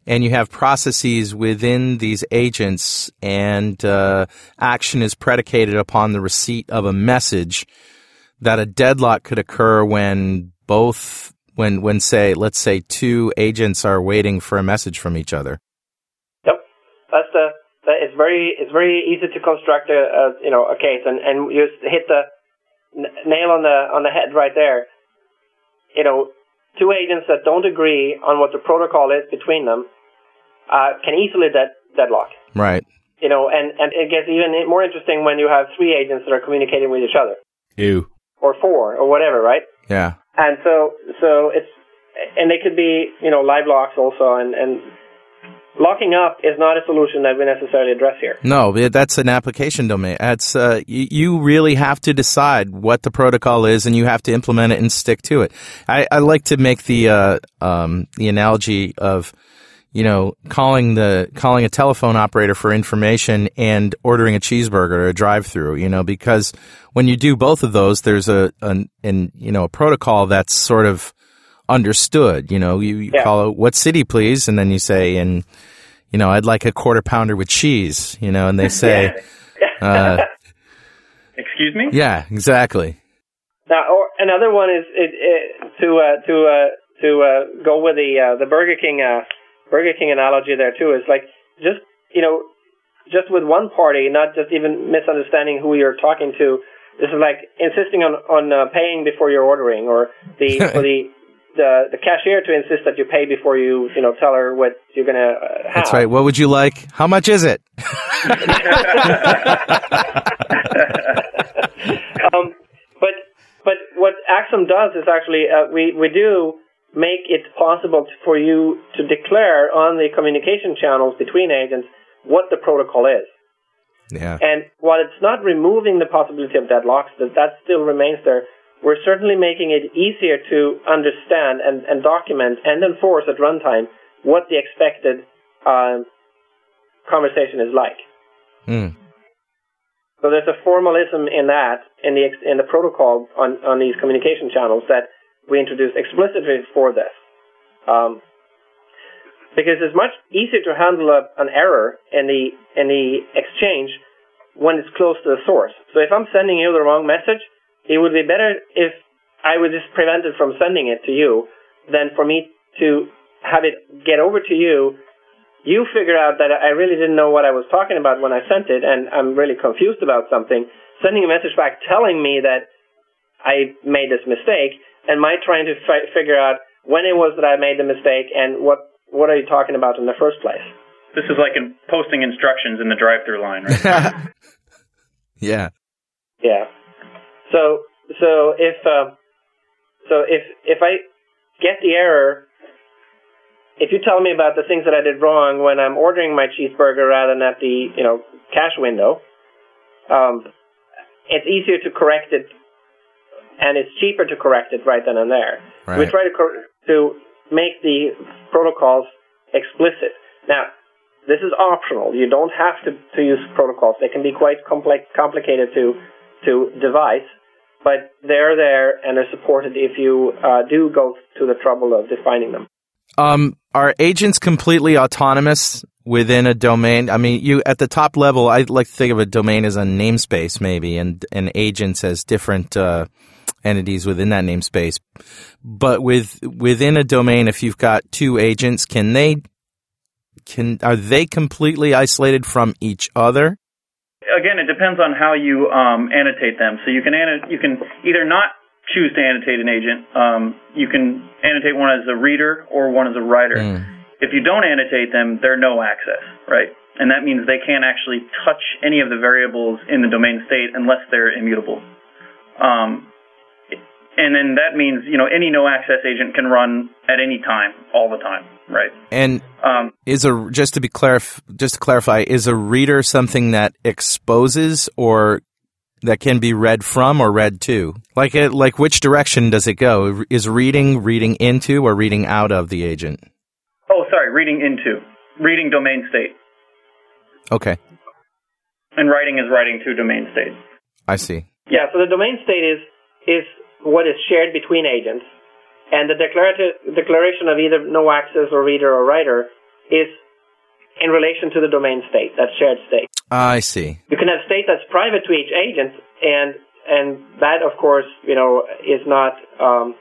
and you have processes within these agents, and uh, action is predicated upon the receipt of a message, that a deadlock could occur when both, when, when say, let's say two agents are waiting for a message from each other. Yep, that's the. That it's very it's very easy to construct a, a you know a case, and and you hit the n- nail on the on the head right there. You know, two agents that don't agree on what the protocol is between them uh, can easily dead, deadlock. Right. You know, and and it gets even more interesting when you have three agents that are communicating with each other, Ew. or four, or whatever, right? Yeah. And so so it's and they could be you know live locks also, and and locking up is not a solution that we necessarily address here. No, that's an application domain. That's uh, you, you really have to decide what the protocol is, and you have to implement it and stick to it. I, I like to make the uh, um, the analogy of you know calling the calling a telephone operator for information and ordering a cheeseburger or a drive-through. You know, because when you do both of those, there's a an, an you know a protocol that's sort of understood. You know, you, you Yeah. call it what city, please, and then you say and you know, I'd like a quarter pounder with cheese, you know, and they say, uh, Excuse me? yeah, exactly. Now, or another one is it, it, to uh, to uh, to uh, go with the uh, the Burger King uh, Burger King analogy there too. Is like just you know just with one party, not just even misunderstanding who you're talking to. This is like insisting on on uh, paying before you're ordering, or the for the the the cashier to insist that you pay before you you know tell her what you're gonna uh, have. That's right. What would you like? How much is it? um, but but what Axum does is actually uh, we we do make it possible to- for you to declare on the communication channels between agents what the protocol is. Yeah. And while it's not removing the possibility of deadlocks, that that still remains there. We're certainly making it easier to understand and, and document and enforce at runtime what the expected um, conversation is like. Mm. So there's a formalism in that in the in the protocol on on these communication channels that we introduced explicitly for this, um, because it's much easier to handle a, an error in the in the exchange when it's close to the source. So if I'm sending you the wrong message, it would be better if I was just prevented from sending it to you than for me to have it get over to you you figure out that I really didn't know what I was talking about when I sent it, and I'm really confused about something, sending a message back telling me that I made this mistake, and my trying to fi- figure out when it was that I made the mistake and what what are you talking about in the first place. This is like in posting instructions in the drive-through line, right? yeah. Yeah. So so if uh, so if if I get the error, if you tell me about the things that I did wrong when I'm ordering my cheeseburger rather than at the you know cash window, um, it's easier to correct it, and it's cheaper to correct it right then and there. We try to cor- to make the protocols explicit. Now, this is optional. You don't have to, to use protocols. They can be quite complex, complicated to to devise, but they're there and they're supported if you uh, do go to the trouble of defining them. Um, are agents completely autonomous within a domain? I mean, you at the top level, I like to think of a domain as a namespace, maybe, and and agents as different uh, entities within that namespace. But with within a domain, if you've got two agents, can they can are they completely isolated from each other? Again, it depends on how you um, annotate them. So you can anno- you can either not choose to annotate an agent. Um, you can annotate one as a reader or one as a writer. If you don't annotate them, they're no access, right? And that means they can't actually touch any of the variables in the domain state unless they're immutable. Um, and then that means you know any no access agent can run at any time, all the time, right? And Um, is a just to be clarif- just to clarify, is a reader something that exposes or that can be read from or read to? Like it, like which direction does it go? Is reading reading into or reading out of the agent? oh, sorry, reading into reading domain state, Okay, and writing is writing to domain state. I see. Yeah, so the domain state is is what is shared between agents, and the declaration of either no access or reader or writer is in relation to the domain state, that shared state. I see. You can have state that's private to each agent, and and that, of course, you know, is not um,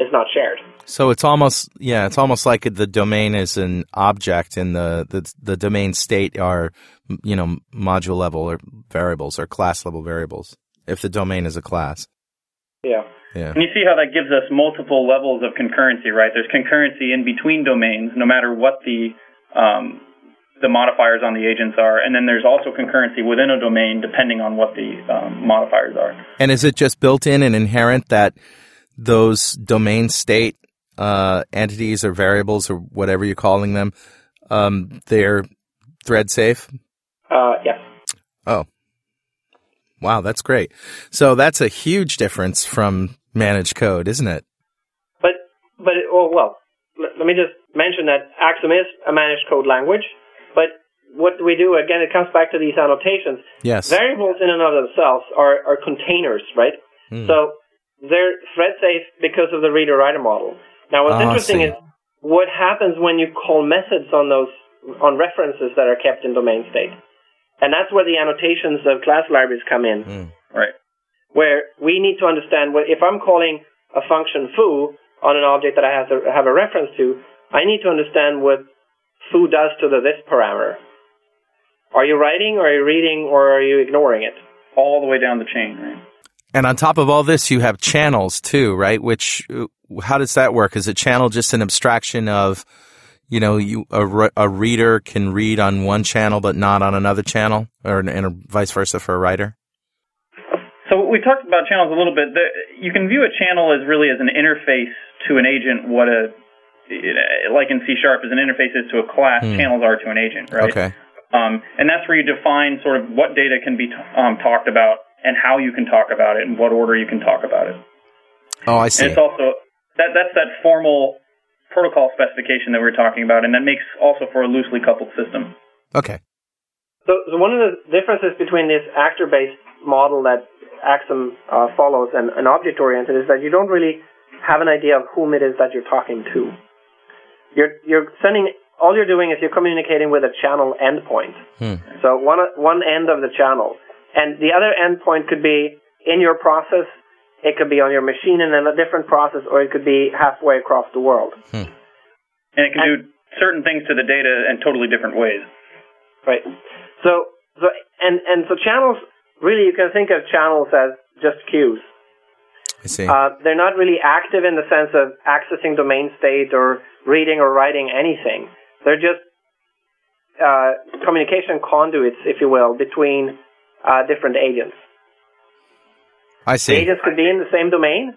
is not shared. So it's almost yeah, it's almost like the domain is an object, and the the, the domain state are you know module level or variables or class level variables. If the domain is a class, Yeah. yeah, And you see how that gives us multiple levels of concurrency, right? There's concurrency in between domains, no matter what the um, the modifiers on the agents are, and then there's also concurrency within a domain depending on what the um, modifiers are. and is it just built in and inherent that those domain state uh, entities or variables or whatever you're calling them, um, they're thread safe? Uh, yes. Oh, wow, that's great. So that's a huge difference from managed code, isn't it? But but it, oh well, let, let me just mention that Axum is a managed code language. But what do we do? Again, it comes back to these annotations. Yes. Variables in and of themselves are, are containers, right? Hmm. So they're thread safe because of the reader writer model. Now, what's I interesting is what happens when you call methods on those on references that are kept in domain state, and that's where the annotations of class libraries come in Hmm. Right. where we need to understand what if I'm calling a function foo on an object that I have to have a reference to, I need to understand what foo does to the this parameter. Are you writing, or are you reading, or are you ignoring it? All the way down the chain, right? And on top of all this, you have channels too, right? Which, uh, how does that work? Is a channel just an abstraction of, you know, you a, a reader can read on one channel but not on another channel, or and vice versa for a writer? So we talked about channels a little bit. You can view a channel as really as an interface to an agent. What a like in C sharp as an interface is to a class, channels are to an agent, right? Okay. Um, and that's where you define sort of what data can be t- um, talked about and how you can talk about it and what order you can talk about it. Oh, I And see. it's also that that's that formal protocol specification that we are talking about, and that makes also for a loosely coupled system. Okay. So, so one of the differences between this actor-based model that Axum uh, follows and, and object-oriented is that you don't really have an idea of whom it is that you're talking to. You're you're sending all you're doing is you're communicating with a channel endpoint. Hmm. So one one end of the channel, and the other endpoint could be in your process. It could be on your machine and in a different process, or it could be halfway across the world. And it can do certain things to the data in totally different ways. Right. So so and and so channels really you can think of channels as just queues. I see. Uh, they're not really active in the sense of accessing domain state or reading or writing anything. They're just uh, communication conduits, if you will, between uh, different agents. I see. agents could be in the same domain,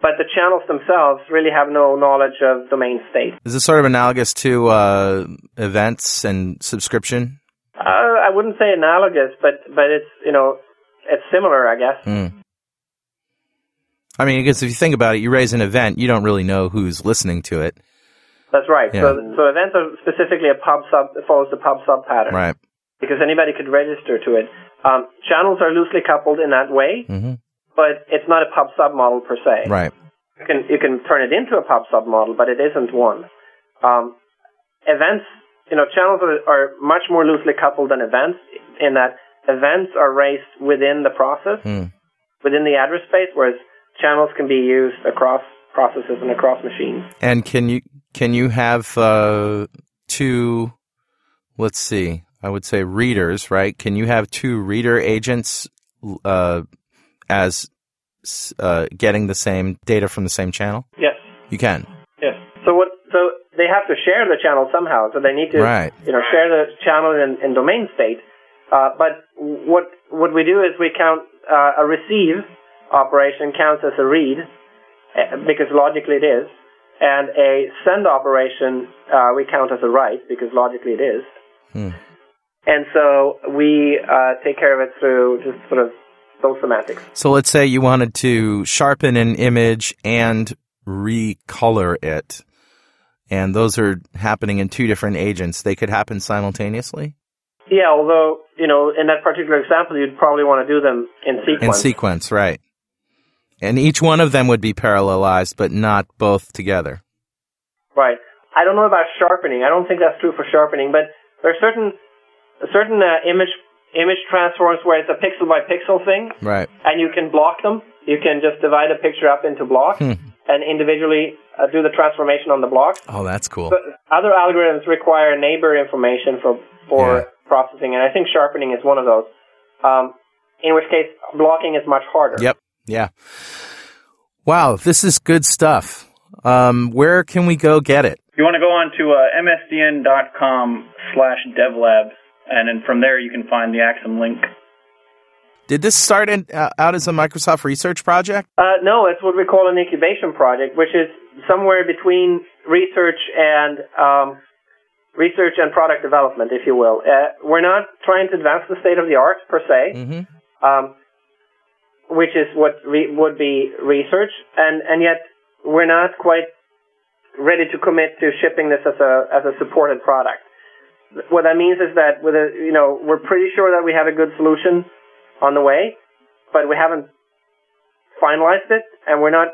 but the channels themselves really have no knowledge of domain state. Is this sort of analogous to uh, events and subscription? Uh, I wouldn't say analogous, but but it's you know it's similar, I guess. Hmm. I mean, because if you think about it, you raise an event, you don't really know who's listening to it, That's right. Yeah. So so events are specifically a pub sub follows the pub sub pattern right? because anybody could register to it. Um, channels are loosely coupled in that way, hmm but it's not a pub sub model per se. Right. You can you can turn it into a pub sub model, but it isn't one. Um, events, you know, channels are, are much more loosely coupled than events in that events are raised within the process, Hmm. within the address space, whereas channels can be used across processes and across machines. And can you can you have uh, two? Let's see. I would say readers, right? Can you have two reader agents uh, as uh, getting the same data from the same channel? Yes. You can. Yes. So what? So they have to share the channel somehow. So they need to, Right. you know, share the channel in, in domain state. Uh, but what what we do is we count uh, a receive operation counts as a read uh, because logically it is, and a send operation uh, we count as a write because logically it is. Hmm. And so we uh, take care of it through just sort of those semantics. So let's say you wanted to sharpen an image and recolor it, and those are happening in two different agents. They could happen simultaneously Yeah, although you know, in that particular example, you'd probably want to do them in sequence. in sequence, right? And each one of them would be parallelized, but not both together. Right. I don't know about sharpening. I don't think that's true for sharpening, but there are certain certain uh, image image transforms where it's a pixel by pixel thing, Right. and you can block them. You can just divide a picture up into blocks and individually uh, do the transformation on the blocks. Oh, that's cool. But other algorithms require neighbor information for for Yeah. processing, and I think sharpening is one of those. Um, in which case, blocking is much harder. Yep. Yeah. Wow, this is good stuff. Um, where can we go get it? You want to go on to uh, msdn.com slash devlabs, and then from there you can find the Axum link. Did this start in, uh, out as a Microsoft research project? Uh, no, it's what we call an incubation project, which is somewhere between research and um, research and product development, if you will. Uh, we're not trying to advance the state of the art per se, Mm-hmm. um, which is what re- would be research, and and yet we're not quite ready to commit to shipping this as a as a supported product. What that means is that with a you know we're pretty sure that we have a good solution on the way, but we haven't finalized it, and we're not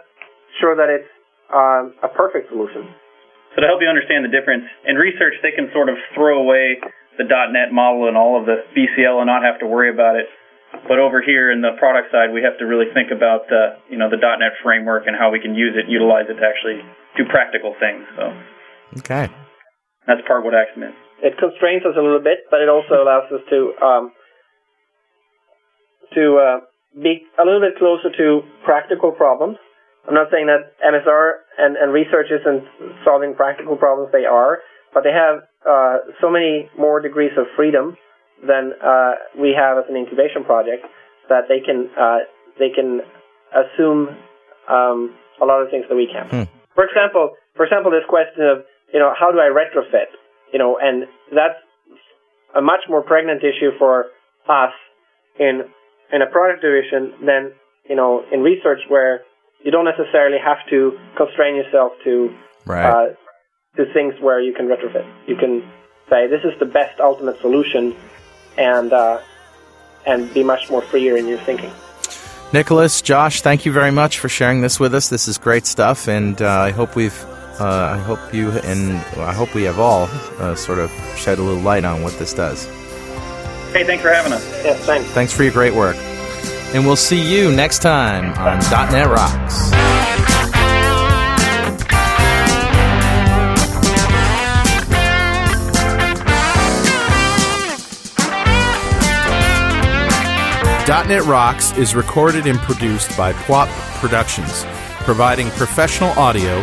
sure that it's um, a perfect solution. So to help you understand the difference, in research they can sort of throw away the .NET model and all of the BCL and not have to worry about it. But over here in the product side, we have to really think about uh, you know the .NET framework and how we can use it, utilize it to actually do practical things. So Okay. that's part of what Axum is. It constrains us a little bit, but it also allows us to um, to uh, be a little bit closer to practical problems. I'm not saying that MSR and, and research isn't solving practical problems; they are, but they have uh, so many more degrees of freedom than uh, we have as an incubation project that they can uh, they can assume um, a lot of things that we can't. Hmm. For example, for example, this question of you know how do I retrofit? You know, and that's a much more pregnant issue for us in in a product division than you know in research where you don't necessarily have to constrain yourself to Right. uh, to things where you can retrofit. You can say this is the best ultimate solution, and uh, and be much more freer in your thinking. Nickolas, Josh, thank you very much for sharing this with us. This is great stuff, and uh, I hope we've, uh, I hope you, and I hope we have all uh, sort of shed a little light on what this does. Hey, thanks for having us. Yes, thanks. Thanks for your great work, and we'll see you next time on .NET Rocks. .NET Rocks is recorded and produced by PWOP Productions, providing professional audio,